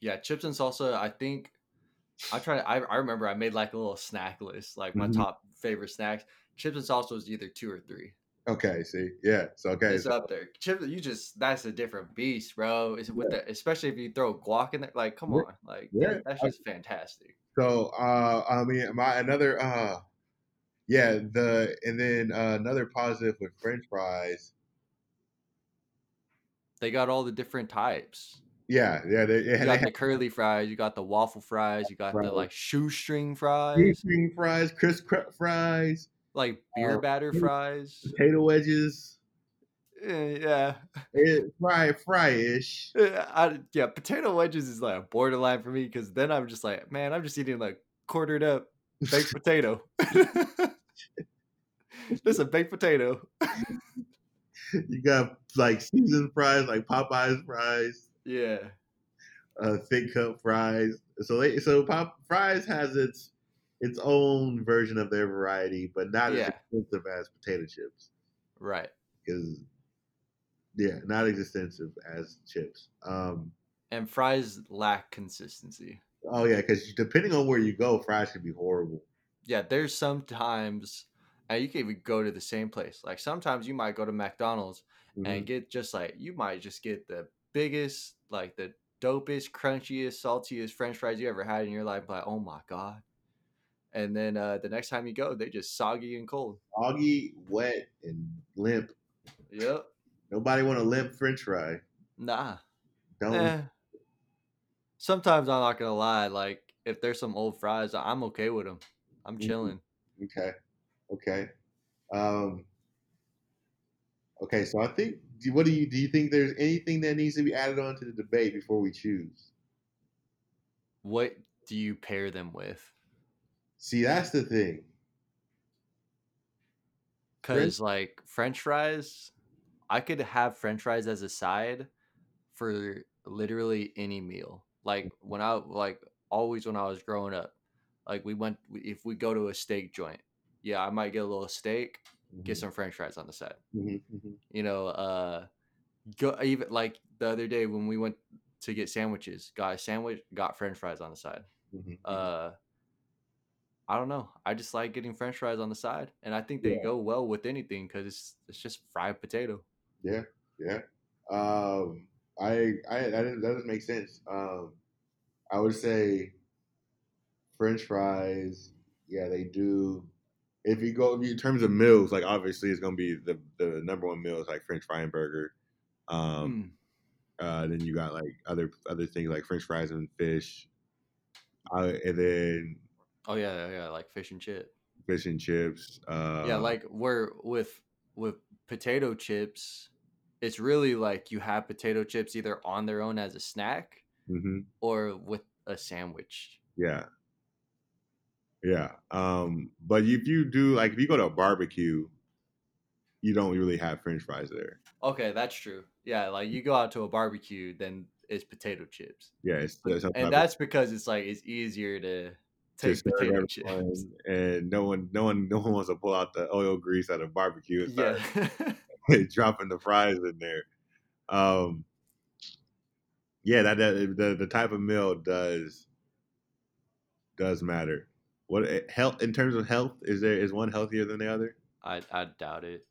B: Yeah, chips and salsa. I think I try. I I remember I made like a little snack list, like my
A: Mhm.
B: top favorite snacks. Chips and salsa was either two or three.
A: Okay, see, yeah. So okay,
B: It's
A: so-
B: up there. Chips, you just that's a different beast, bro. Is with the especially if you throw guac in there. Like, come
A: Yeah.
B: on, like
A: Yeah.
B: that, that's just fantastic.
A: So uh I mean my another uh yeah, the and then uh, another positive with French fries.
B: They got all the different types.
A: Yeah, yeah, they,
B: You got the curly fries, you got the waffle fries, you got
A: Right.
B: the like shoestring fries,
A: shoestring fries, crisp fries,
B: like beer
A: Uh,
B: batter fries.
A: potato wedges,
B: Eh, yeah,
A: eh, fry fry-ish.
B: Eh, I, yeah, potato wedges is like a borderline for me because then I'm just like, man, I'm just eating like quartered up baked potato. This a baked potato.
A: You got like seasoned fries, like Popeyes fries,
B: Yeah,
A: uh, thick cut fries. So they, so Pop fries has its its own version of their variety, but not
B: Yeah.
A: as expensive as potato chips.
B: right.
A: Because yeah, not as extensive as chips. Um,
B: And fries lack consistency.
A: oh yeah, because depending on where you go, fries can be horrible.
B: Yeah, there's sometimes, and you can even go to the same place. Like sometimes you might go to McDonald's
A: Mhm.
B: and get just like you might just get the biggest, like the dopest, crunchiest, saltiest French fries you ever had in your life. Like, oh my god! And then uh, the next time you go, they just soggy and cold.
A: Soggy, wet, and limp.
B: Yep.
A: Nobody want a limp French fry.
B: Nah.
A: Don't.
B: Eh. Sometimes I'm not gonna lie. Like if there's some old fries, I'm okay with them. I'm
A: Mhm.
B: chilling.
A: Okay. Okay. Um, okay. So I think. What do you do? You think there's anything that needs to be added on to the debate before we choose?
B: What do you pair them with?
A: See, that's the thing.
B: Cause like French fries, I could have French fries as a side for literally any meal. Like when I like always when I was growing up, like we went if we go to a steak joint, yeah, I might get a little steak, get some French fries on the side.
A: Mhm, mhm.
B: You know, uh, go even like the other day when we went to get sandwiches, got a sandwich, got French fries on the side.
A: Mhm, mhm.
B: Uh, I don't know. I just like getting French fries on the side, and I think they
A: Yeah.
B: go well with anything because it's it's just fried potato.
A: Yeah, yeah. Um, I, I, that doesn't, that doesn't make sense. Um, I would say French fries. Yeah, they do. If you go in terms of meals, like obviously it's gonna be the the number one meal is like French fry and burger. Um,
B: Mm.
A: uh, then you got like other other things like French fries and fish. Uh, and then
B: Oh yeah, yeah, like fish and chip.
A: fish and chips. Uh,
B: yeah, like where with with potato chips, it's really like you have potato chips either on their own as a snack
A: hmm
B: or with a sandwich.
A: Yeah. Yeah. Um, but if you do like if you go to a barbecue, you don't really have French fries there.
B: Okay, that's true. Yeah, like you go out to a barbecue, then it's potato chips,
A: Yeah, it's, it's
B: and that's because it's like it's easier to take
A: serve
B: potato chips.
A: and no one, no one, no one wants to pull out the oil grease out of barbecue and
B: Yeah.
A: start dropping the fries in there. Um, yeah, that, that the the type of meal does does matter. What eh, health in terms of health is there is one healthier than the other?
B: I I doubt it.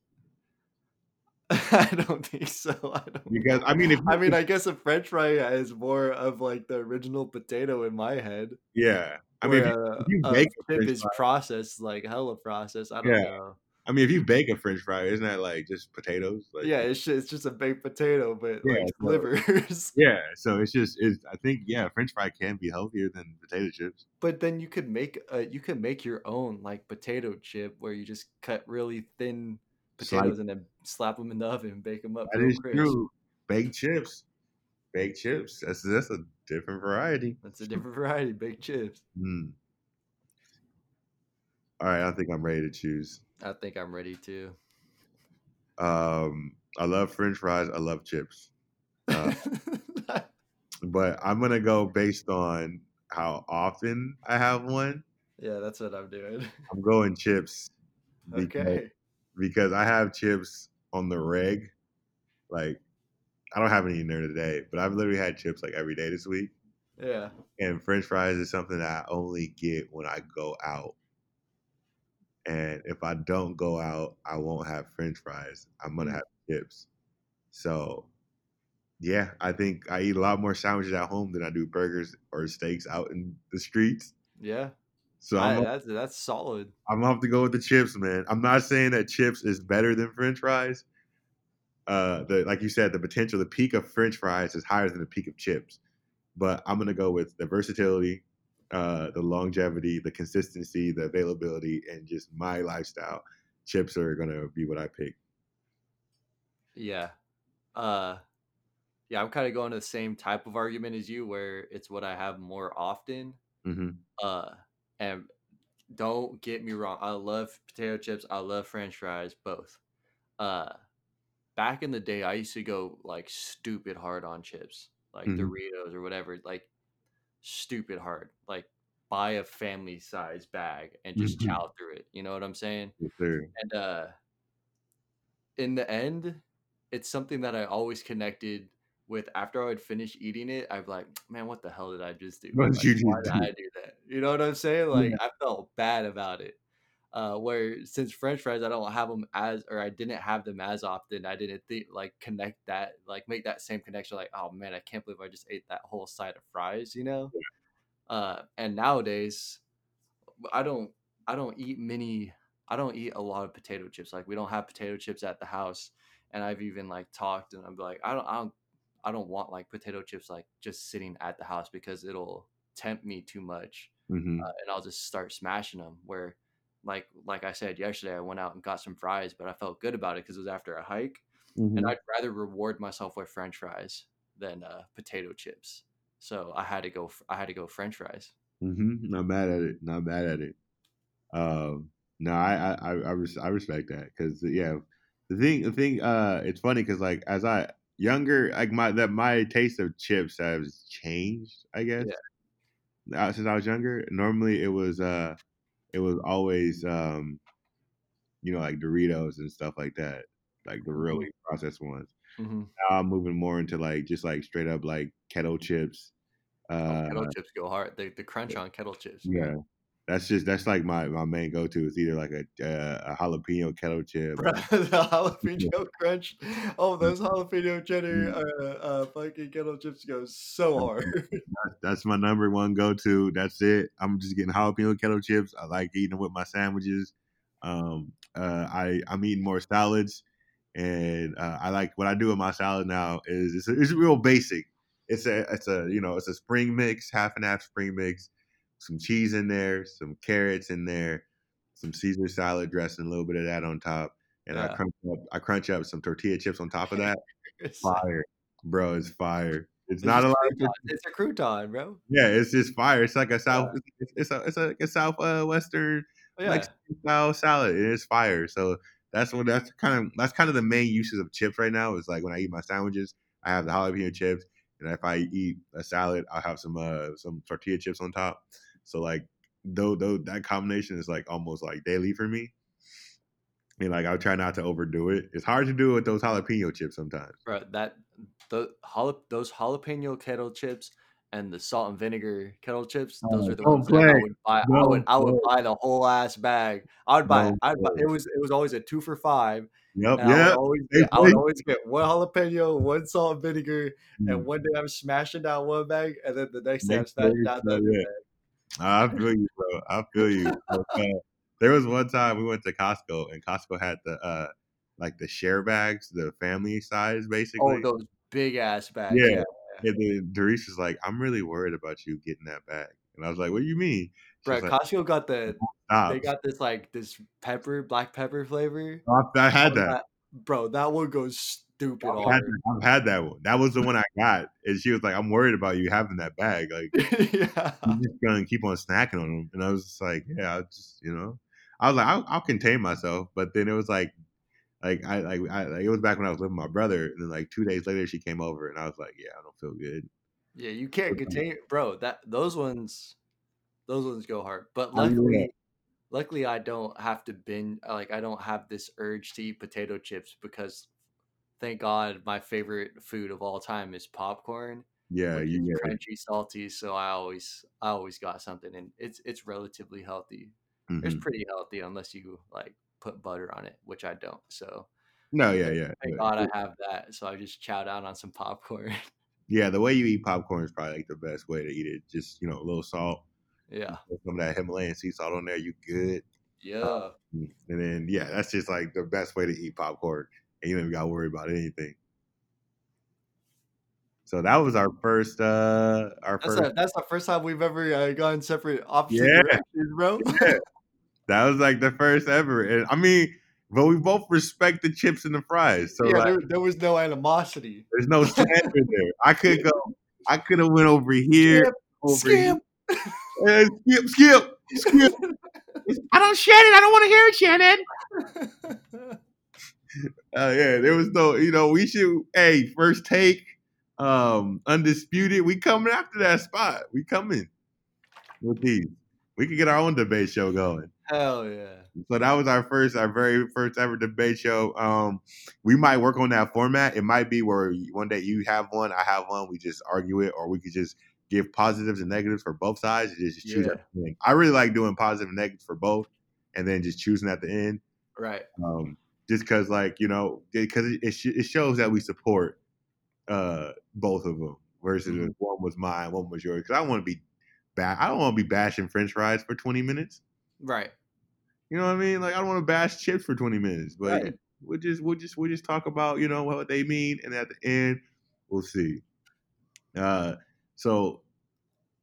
B: I don't think so. I don't.
A: Because I mean, if
B: I mean, I guess a French fry is more of like the original potato in my head.
A: yeah, I mean, if you, if you
B: uh, a
A: a
B: chip is processed like hella processed. I don't
A: Yeah.
B: know.
A: I mean, if you bake a French fry, isn't that like just potatoes? Like,
B: yeah, it's just, it's just a baked potato, but
A: Yeah,
B: like
A: so-
B: slivers.
A: yeah. So it's just, it's. I think, yeah, French fry can be healthier than potato chips.
B: But then you could make uh you could make your own like potato chip where you just cut really thin potatoes and then slap them in the oven, bake them up.
A: That
B: real
A: is
B: crisp.
A: true. Baked chips, baked chips. That's that's a different variety.
B: That's a different variety, baked chips.
A: Hmm. All right, I think I'm ready to choose.
B: I think I'm ready to.
A: Um, I love French fries. I love chips, Uh, but I'm gonna go based on how often I have one.
B: yeah, that's what I'm doing.
A: I'm going chips. because-
B: Okay.
A: because I have chips on the reg. Like, I don't have any in there today, but I've literally had chips like every day this week.
B: Yeah.
A: And French fries is something that I only get when I go out. And if I don't go out, I won't have French fries. I'm gonna
B: Mm.
A: have chips. So, yeah, I think I eat a lot more sandwiches at home than I do burgers or steaks out in the streets.
B: Yeah.
A: So
B: I- that's that's solid.
A: I'm gonna have to go with the chips, man. I'm not saying that chips is better than French fries. Uh, the like you said, the potential, the peak of French fries is higher than the peak of chips. But I'm gonna go with the versatility, uh, the longevity, the consistency, the availability, and just my lifestyle. Chips are gonna be what I pick.
B: Yeah. Uh yeah, I'm kind of going to the same type of argument as you where it's what I have more often.
A: hmm
B: Uh and don't get me wrong, I love potato chips, I love french fries, both. Uh back in the day I used to go like stupid hard on chips, like
A: Mhm.
B: Doritos or whatever, like stupid hard. Like buy a family size bag and just
A: Mhm.
B: chow through it. You know what I'm saying?
A: Yes,
B: and uh in the end it's something that i always connected with after i would finish eating it i'd be like man what the hell did i just do Like, why did i do that you know what i'm saying like i felt bad about it uh where since french fries i don't have them as or i didn't have them as often i didn't think like connect that like make that same connection like oh man i can't believe i just ate that whole side of fries you know uh and nowadays I don't I don't eat many I don't eat a lot of potato chips. Like we don't have potato chips at the house. And I've even like talked and I'm like, I don't I don't I don't want like potato chips like just sitting at the house because it'll tempt me too much.
A: hmm
B: Uh, and I'll just start smashing them where like like I said yesterday I went out and got some fries, but I felt good about it because it was after a hike.
A: Mm-hmm.
B: And I'd rather reward myself with french fries than uh, potato chips. So I had to go I had to go french fries.
A: hmm Not mad at it. Not mad at it. Um, no, I I I, I, res- I respect that because yeah, the thing the thing uh, it's funny because like as I younger like my that my taste of chips has changed. I guess. Uh, since I was younger, normally it was uh, it was always um, you know like Doritos and stuff like that, like the really processed ones.
B: Mm-hmm.
A: Now I'm moving more into like just like straight up like kettle chips.
B: Oh,
A: Uh,
B: kettle chips go hard. The the crunch on kettle chips.
A: Yeah, that's just that's like my my main go to. It's either like a uh, a jalapeno kettle chip.
B: Bro, the jalapeno crunch. Oh, those jalapeno cheddar uh, uh, fucking kettle chips go so hard.
A: That's my number one go to. That's it. I'm just getting jalapeno kettle chips. I like eating them with my sandwiches. Um, uh, I I'm eating more salads, and uh, I like what I do with my salad now is it's, it's real basic. It's a it's a you know it's a spring mix, half and half spring mix, some cheese in there, some carrots in there, some Caesar salad dressing, a little bit of that on top, and I crunch up I crunch up some tortilla chips on top of that. Fire, bro! It's fire. It's
B: it's
A: not a lot. Of.
B: It's a crouton, bro.
A: yeah, it's just fire. It's like a south. It's, it's a it's a, a south uh, western
B: Yeah,
A: Mexican style salad. It is fire. So that's what that's kind of that's kind of the main uses of chips right now. Is like when I eat my sandwiches, I have the jalapeno chips, and if I eat a salad, I'll have some uh some tortilla chips on top. So like though though that combination is like almost like daily for me. And like I try not to overdo it. It's hard to do with those jalapeno chips sometimes.
B: Bro, that the jala, those jalapeno kettle chips and the salt and vinegar kettle chips. Those
A: Oh,
B: are the
A: don't
B: ones that I would buy. I would I would buy the whole ass bag. I would buy.
A: Don't
B: I'd buy. It was it was always a two for five,
A: Yep,
B: Yeah. I would always get, I would always get one jalapeno, one salt and vinegar,
A: Mm.
B: and one day I'm smashing down one bag, and then the next day I'm smashing down the other
A: yeah.
B: bag.
A: I feel you, bro. I feel you. But, uh, there was one time we went to Costco and Costco had the uh like the share bags, the family size basically.
B: Oh,
A: basically.
B: those big ass bags.
A: Yeah.
B: Yeah,
A: And then Doris was like, I'm really worried about you getting that bag. And I was like, What do you mean? She
B: bro.
A: was like,
B: Costco got the
A: Stop.
B: they got this like this pepper, black pepper flavor.
A: I, I had
B: Oh,
A: that.
B: bro. That one goes stupid
A: I've had, that. I've had that one. That was the one I got. And she was like, I'm worried about you having that bag. Like,
B: yeah.
A: I'm just gonna keep on snacking on them. And I was just like, yeah, I just, you know, I was like, I'll, I'll contain myself. But then it was like, like I like I like it was back when I was living with my brother, and then like two days later she came over, and I was like, yeah, I don't feel good.
B: Yeah, you can't uh contain bro, that those ones those ones go hard. But
A: Oh, yeah.
B: luckily luckily I don't have to binge like I don't have this urge to eat potato chips because thank God my favorite food of all time is popcorn.
A: Yeah, you get it.
B: crunchy, salty, so I always I always got something and it's it's relatively healthy. It's
A: Mhm.
B: pretty healthy unless you like put butter on it, which I don't. So
A: No, yeah, yeah,
B: thank
A: yeah.
B: God I have that. So I just chow down on some popcorn.
A: Yeah, the way you eat popcorn is probably like the best way to eat it. Just you know, a little salt,
B: yeah.
A: some of that Himalayan sea salt on there. You good,
B: Yeah.
A: and then yeah, that's just like the best way to eat popcorn, and you got to worry about anything. So that was our first, uh our
B: That's
A: first.
B: the, that's the first time we've ever uh, gone separate opposite
A: Yeah.
B: directions, bro.
A: Yeah. That was like the first ever, and I mean, but we both respect the chips and the fries, so
B: yeah,
A: like,
B: there, there was no animosity.
A: there's no standard there. I could go, I could have went over here,
B: Skip,
A: over
B: skip.
A: here, Eh, skip, skip, skip. I don't Shannon. I don't want to hear it, Shannon. Uh, yeah, there was no, you know, we should. Hey, first take, um, undisputed. We coming after that spot. We coming with these. We could get our own debate show going.
B: Hell yeah.
A: So that was our first, our very first ever debate show. Um, we might work on that format. It might be where one day you have one, I have one. We just argue it, or we could just give positives and negatives for both sides and just choose.
B: Yeah.
A: at the end. I really like doing positive and negatives for both, and then just choosing at the end.
B: Right.
A: Um, just because, like you know, because it, it, sh- it shows that we support uh both of them versus
B: Mhm.
A: one was mine, one was yours. Because I want to be, ba- I don't want to be bashing French fries for twenty minutes.
B: Right.
A: You know what I mean? Like I don't want to bash chips for twenty minutes, but
B: Right.
A: we'll just we'll just we'll just talk about you know what they mean, and at the end we'll see. Uh, so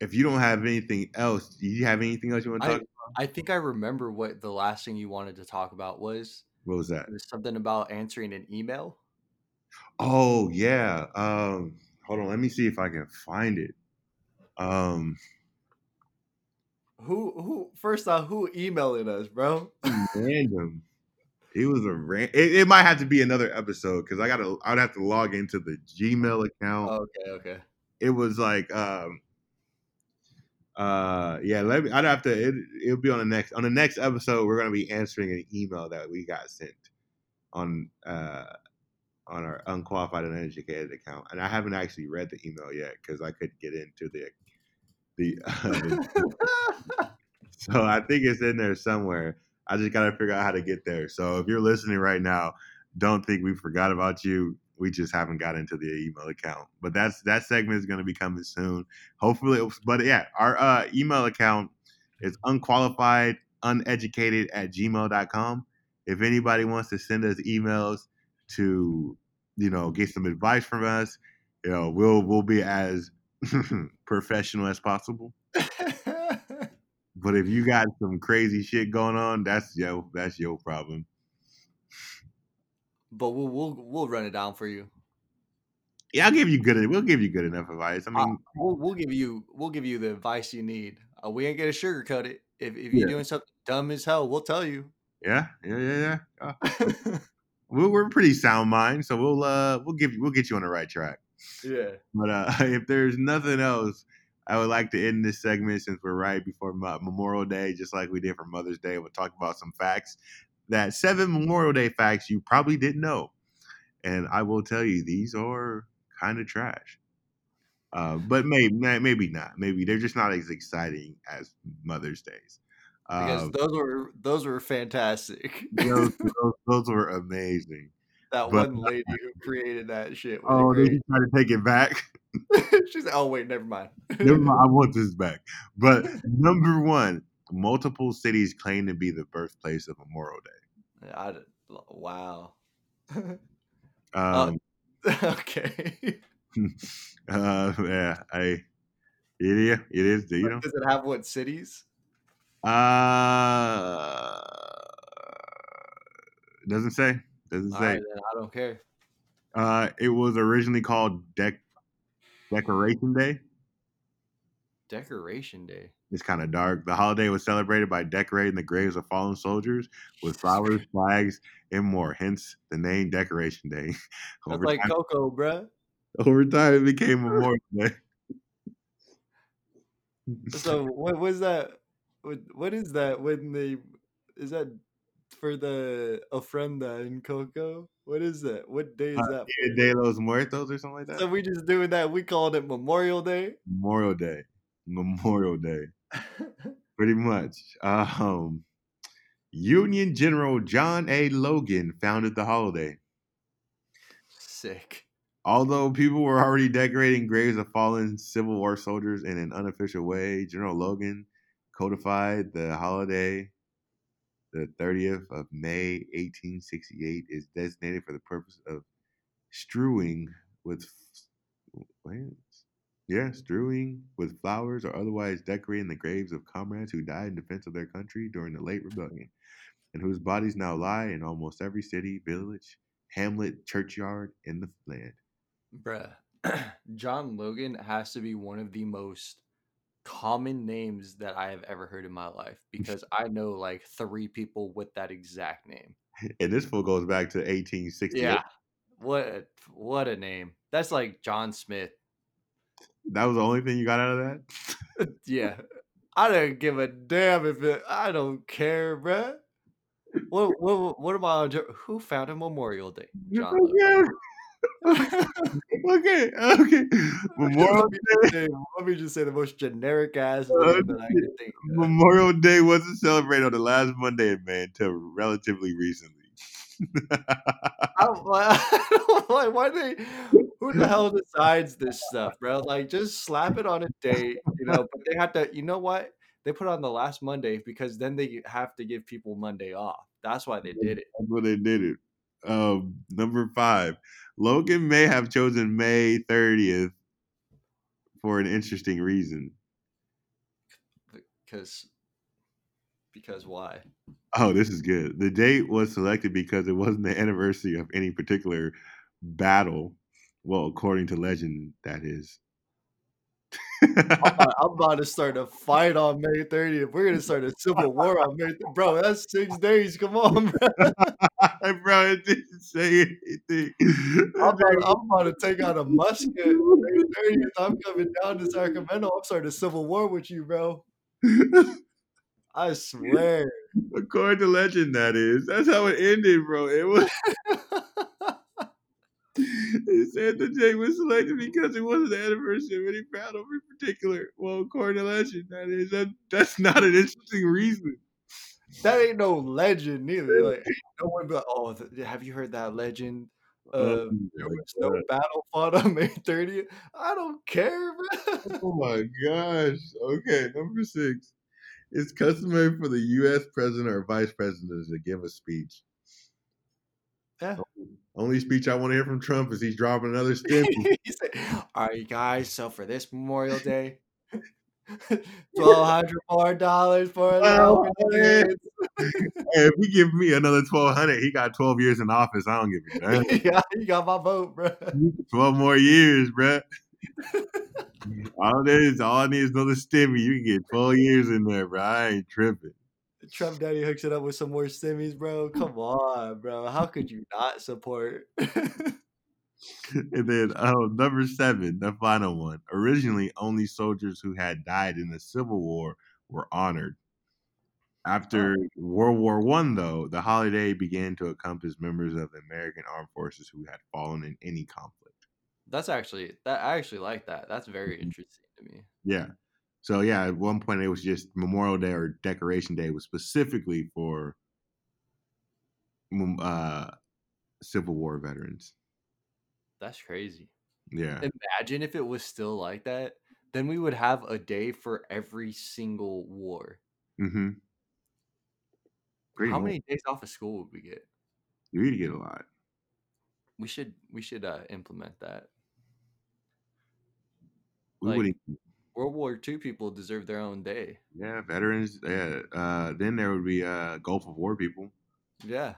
A: if you don't have anything else, do you have anything else you want to
B: I,
A: talk?
B: I think I remember what the last thing you wanted to talk about was.
A: What was that?
B: Was something about answering an email.
A: Oh yeah. Um, hold on. Let me see if I can find it. Um,
B: Who who first off, who emailing us, bro?
A: random. It was a ran. It, it might have to be another episode because I gotta. I'd have to log into the Gmail account.
B: okay, okay.
A: it was like um uh yeah let me i'd have to it, it'll be on the next on the next episode we're going to be answering an email that we got sent on uh on our unqualified and uneducated account and i haven't actually read the email yet because i couldn't get into the the, uh, so i think it's in there somewhere. I just got to figure out how to get there. So if you're listening right now don't think we forgot about you we just haven't got into the email account but that's that segment is going to be coming soon. Hopefully but yeah our uh, email account is unqualified uneducated at gmail.com if anybody wants to send us emails to you know get some advice from us you know we'll we'll be as professional as possible. But if you got some crazy shit going on that's yo that's your problem
B: but we'll we'll we'll run it down for you.
A: yeah i'll give you good we'll give you good enough advice i
B: Uh,
A: mean
B: we'll we'll give you we'll give you the advice you need. Uh, we ain't gonna sugarcoat it. If if you're doing something dumb as hell, we'll tell you.
A: yeah yeah yeah yeah uh, we're, we're pretty sound mind so we'll uh we'll give you we'll get you on the right track
B: yeah.
A: But uh, if there's nothing else, I would like to end this segment since we're right before Memorial Day, just like we did for Mother's Day. We'll talk about some facts that seven Memorial Day facts you probably didn't know. And I will tell you, these are kind of trash. Uh, but maybe maybe not. Maybe they're just not as exciting as Mother's Days.
B: Because um, those were those were fantastic.
A: those, those, those were amazing.
B: That but, one lady who created that shit.
A: oh, did you try to take it back?
B: She's like, oh wait, never mind.
A: never mind. I want this back. But number one, multiple cities claim to be the birthplace of Memorial Day.
B: I, wow.
A: um,
B: uh, okay.
A: uh, yeah, I. It is. Do you know?
B: Does it have what cities?
A: Uh, doesn't say. Doesn't say. Right,
B: I don't care.
A: Uh, it was originally called Dec Decoration Day.
B: Decoration Day.
A: It's kind of dark. The holiday was celebrated by decorating the graves of fallen soldiers with flowers, flags, and more. Hence the name Decoration Day.
B: That's like time, Coco, bruh.
A: Over time, it became Memorial Day.
B: so what was that? What, what is that when they? Is that for the ofrenda in Coco? What is that? What day is uh, that?
A: Dia de los Muertos or something like that.
B: So we just doing that. We called it Memorial Day.
A: Memorial Day. Memorial Day. Pretty much. Um, Union General John A. Logan founded the holiday.
B: Sick.
A: Although people were already decorating graves of fallen Civil War soldiers in an unofficial way, General Logan codified the holiday the 30th of May 1868 is designated for the purpose of strewing with wait, yeah, strewing with flowers or otherwise decorating the graves of comrades who died in defense of their country during the late rebellion, and whose bodies now lie in almost every city, village, hamlet, churchyard in the land.
B: Bruh, John Logan has to be one of the most common names that I have ever heard in my life because I know like three people with that exact name.
A: And this fool goes back to 1860.
B: Yeah. What what a name. That's like John Smith.
A: That was the only thing you got out of
B: that? yeah. I don't give a damn if it I don't care, bruh. What what what about who founded Memorial Day? John
A: okay, okay. Memorial
B: Day. Let me just say the most generic ass uh, name that I can think
A: of. Memorial Day wasn't celebrated on the last Monday in May until relatively recently.
B: Like, like, why they? Who the hell decides this stuff, bro? Like, just slap it on a date, you know. But they have to. You know what? They put on the last Monday because then they have to give people Monday off. That's why they did it.
A: That's why they did it. Um, number five, Logan may have chosen May 30th for an interesting reason.
B: Because because why?
A: Oh, this is good. The date was selected because it wasn't the anniversary of any particular battle. Well, according to legend, that is.
B: I'm, about, I'm, about, to start a fight on May 30th. We're gonna start a civil war on May. 30th. Bro, that's six days. Come on, bro.
A: bro, it didn't say anything.
B: I'm about, I'm about to take out a musket. May 30th, I'm coming down to Sacramento. I'm starting a civil war with you, bro. I swear.
A: According to legend, that is. That's how it ended, bro. It was. He said the date was selected because it wasn't the anniversary of any battle in particular. Well, according to legend, that is that, that's not an interesting reason.
B: That ain't no legend neither. Like no one like, oh, have you heard that legend? Uh, oh there was no battle fought on May 30th. I don't care,
A: bro. Oh my gosh. Okay, number six. It's customary for the U.S. president or vice president to give a speech.
B: Yeah.
A: Only speech I want to hear from Trump is he's dropping another
B: he said, "All right, guys. So for this Memorial Day, twelve hundred more dollars for well,
A: hey, if he give me another twelve hundred, he got twelve years in office. I don't give a
B: damn. yeah, you got my vote, bro.
A: Twelve more years, bro. all that is all I need is another stimmy. You can get twelve years in there, bro. I ain't tripping.
B: Trump Daddy hooks it up with some more stimmies, bro. Come on, bro. How could you not support?
A: and then oh, number seven, the final one. Originally, only soldiers who had died in the Civil War were honored. After oh. World War One, though, the holiday began to encompass members of the American Armed Forces who had fallen in any conflict.
B: That's actually that I actually like that. That's very
A: Mhm.
B: interesting to me.
A: Yeah. So yeah, at one point it was just Memorial Day or Decoration Day was specifically for uh, Civil War veterans.
B: That's crazy.
A: Yeah.
B: Imagine if it was still like that. Then we would have a day for every single war.
A: Mm-hmm. Pretty
B: How many days off of school would we get?
A: You'd get a lot.
B: We should we should uh, implement that.
A: We
B: Like-
A: wouldn't.
B: World War II people deserve their own day.
A: Yeah, veterans. Yeah. Uh, then there would be uh, Gulf of War people.
B: Yeah.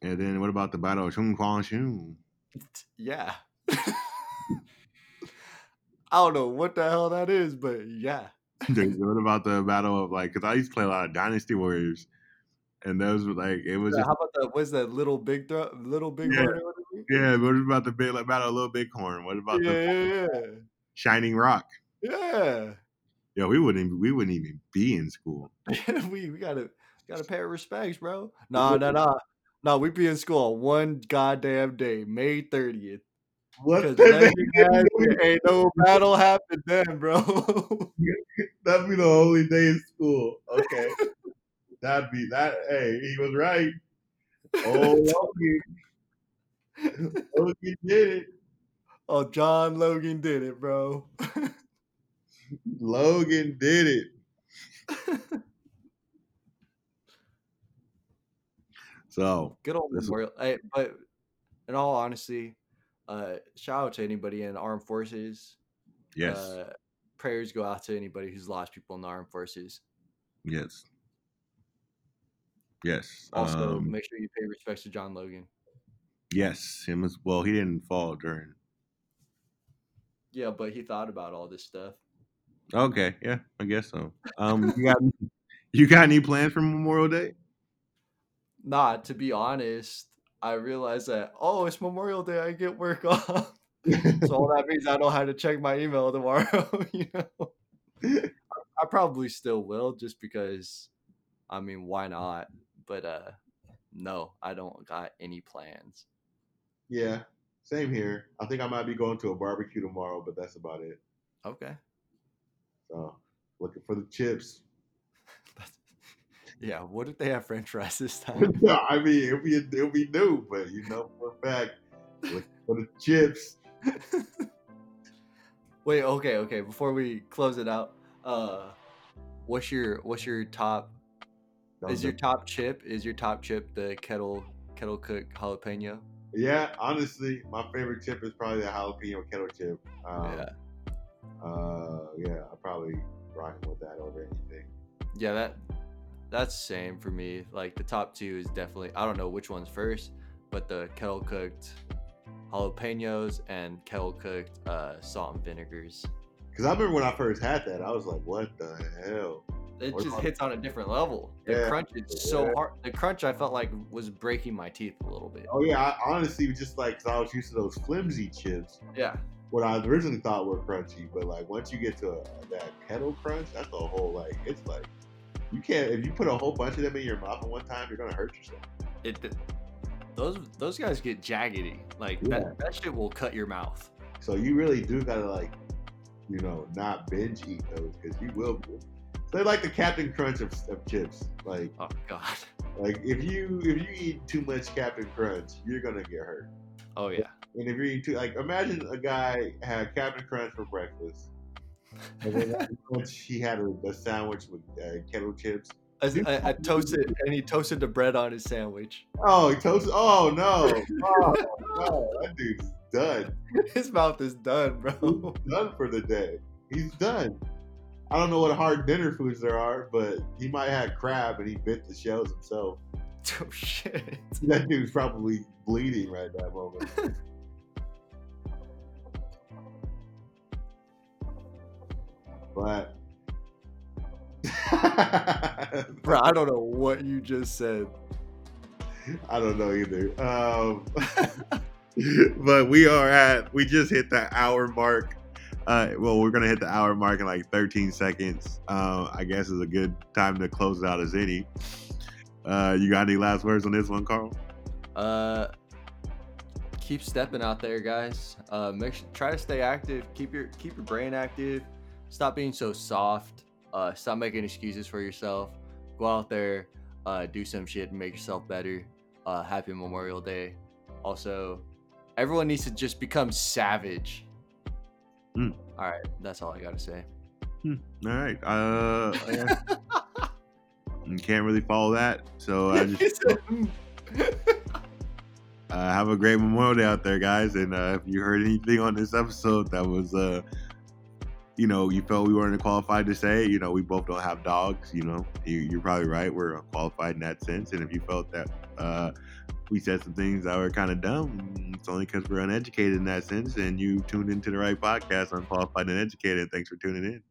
A: And then what about the Battle of Chung Kwang Shun?
B: Yeah. I don't know what the hell that is, but yeah.
A: what about the Battle of like? Because I used to play a lot of Dynasty Warriors, and those were like it was
B: Yeah,
A: just
B: How about the what's that little big throw little big
A: Yeah.
B: horn whatever?
A: yeah. What about the big like, Battle of Little Bighorn? What about the
B: Yeah, yeah.
A: Shining Rock?
B: yeah,
A: Yo, we wouldn't even, we wouldn't even be in school.
B: we we gotta gotta pay our respects, bro. Nah, nah, nah. No, we be in school on one goddamn day, May 30th.
A: What
B: Because ain't no battle happened then, bro.
A: That'd be the only day in school. Okay. That'd be that. Hey, he was right. Oh, Logan. Logan did it.
B: oh, John Logan did it, bro.
A: Logan did it. So,
B: Good old
A: This-
B: Memorial. Hey, but in all honesty, uh, shout out to anybody in armed forces.
A: yes,
B: Uh, prayers go out to anybody who's lost people in the armed forces.
A: yes, yes.
B: Also,
A: um,
B: make sure you pay respects to John Logan.
A: yes, him as well. He didn't fall during.
B: Yeah, but he thought about all this stuff.
A: Okay, yeah, I guess so. Um, you got you got any plans for Memorial Day?
B: Nah, to be honest, I realized that oh, it's Memorial Day. I get work off, so all that means I don't have to check my email tomorrow. you know, I probably still will, just because. I mean, why not? But uh, no, I don't got any plans.
A: Yeah, same here. I think I might be going to a barbecue tomorrow, but that's about it.
B: Okay.
A: So looking for the chips.
B: Yeah. What if they have French fries this time?
A: yeah, I mean it'll be it'll be new, but you know for a fact, looking for the chips.
B: Wait. Okay. Okay. Before we close it out, uh, what's your what's your top? Is your top chip? Is your top chip the kettle kettle cooked jalapeno?
A: yeah, honestly, my favorite chip is probably the jalapeno kettle chip. Um,
B: yeah.
A: Uh, yeah, I probably rocking with that over anything.
B: Yeah. That that's same for me. Like the top two is definitely I don't know which one's first, but the kettle cooked jalapenos and kettle cooked uh, salt and vinegars.
A: Because I remember when I first had that, I was like, "What the hell?"
B: It just hits on a different level. The
A: Yeah.
B: crunch is so
A: Yeah.
B: hard. The crunch I felt like was breaking my teeth a little bit.
A: Oh yeah, I honestly just like, cause I was used to those flimsy chips.
B: Yeah.
A: What I originally thought were crunchy, but like once you get to a, that kettle crunch, that's a whole like it's like you can't if you put a whole bunch of them in your mouth at one time, you're gonna hurt yourself.
B: It those those guys get jaggedy. Like
A: Yeah.
B: that, that shit will cut your mouth.
A: So you really do gotta like, you know, not binge eat those because you will. They're like the Captain Crunch of, of chips. Like
B: Oh god.
A: like if you if you eat too much Captain Crunch, you're gonna get hurt.
B: Oh yeah.
A: And if you're eating too like imagine a guy had Captain Crunch for breakfast. And then he had a, a sandwich with uh, kettle chips.
B: I, I, I toasted and he toasted the bread on his sandwich.
A: Oh, he toasted. Oh no! Oh no! That dude's done.
B: His mouth is done, bro.
A: He's done for the day. He's done. I don't know what hard dinner foods there are, but he might have had crab and he bit the shells himself.
B: oh shit.
A: That dude's probably bleeding right that moment. But
B: Bro, I don't know what you just said.
A: I don't know either. Um, but we are at we just hit the hour mark. Uh, well, we're gonna hit the hour mark in like 13 seconds. Uh, I guess is a good time to close it out as any. Uh, you got any last words on this one, Carl?
B: Uh, keep stepping out there, guys. Uh, make sure, try to stay active. Keep your keep your brain active. Stop being so soft. Uh, stop making excuses for yourself. Go out there, uh, do some shit and make yourself better. Uh, happy Memorial Day. Also, everyone needs to just become savage.
A: Mm.
B: All right, that's all I gotta say.
A: Hmm. All right. Uh, yeah. you can't really follow that, so I just uh, have a great Memorial Day out there, guys. And uh, if you heard anything on this episode that was, uh, you know, you felt we weren't qualified to say, you know, we both don't have dogs. You know, you, are probably right. We're qualified in that sense. And if you felt that uh, we said some things that were kind of dumb, it's only because we're uneducated in that sense. And you tuned into the right podcast, Unqualified and Educated. Thanks for tuning in.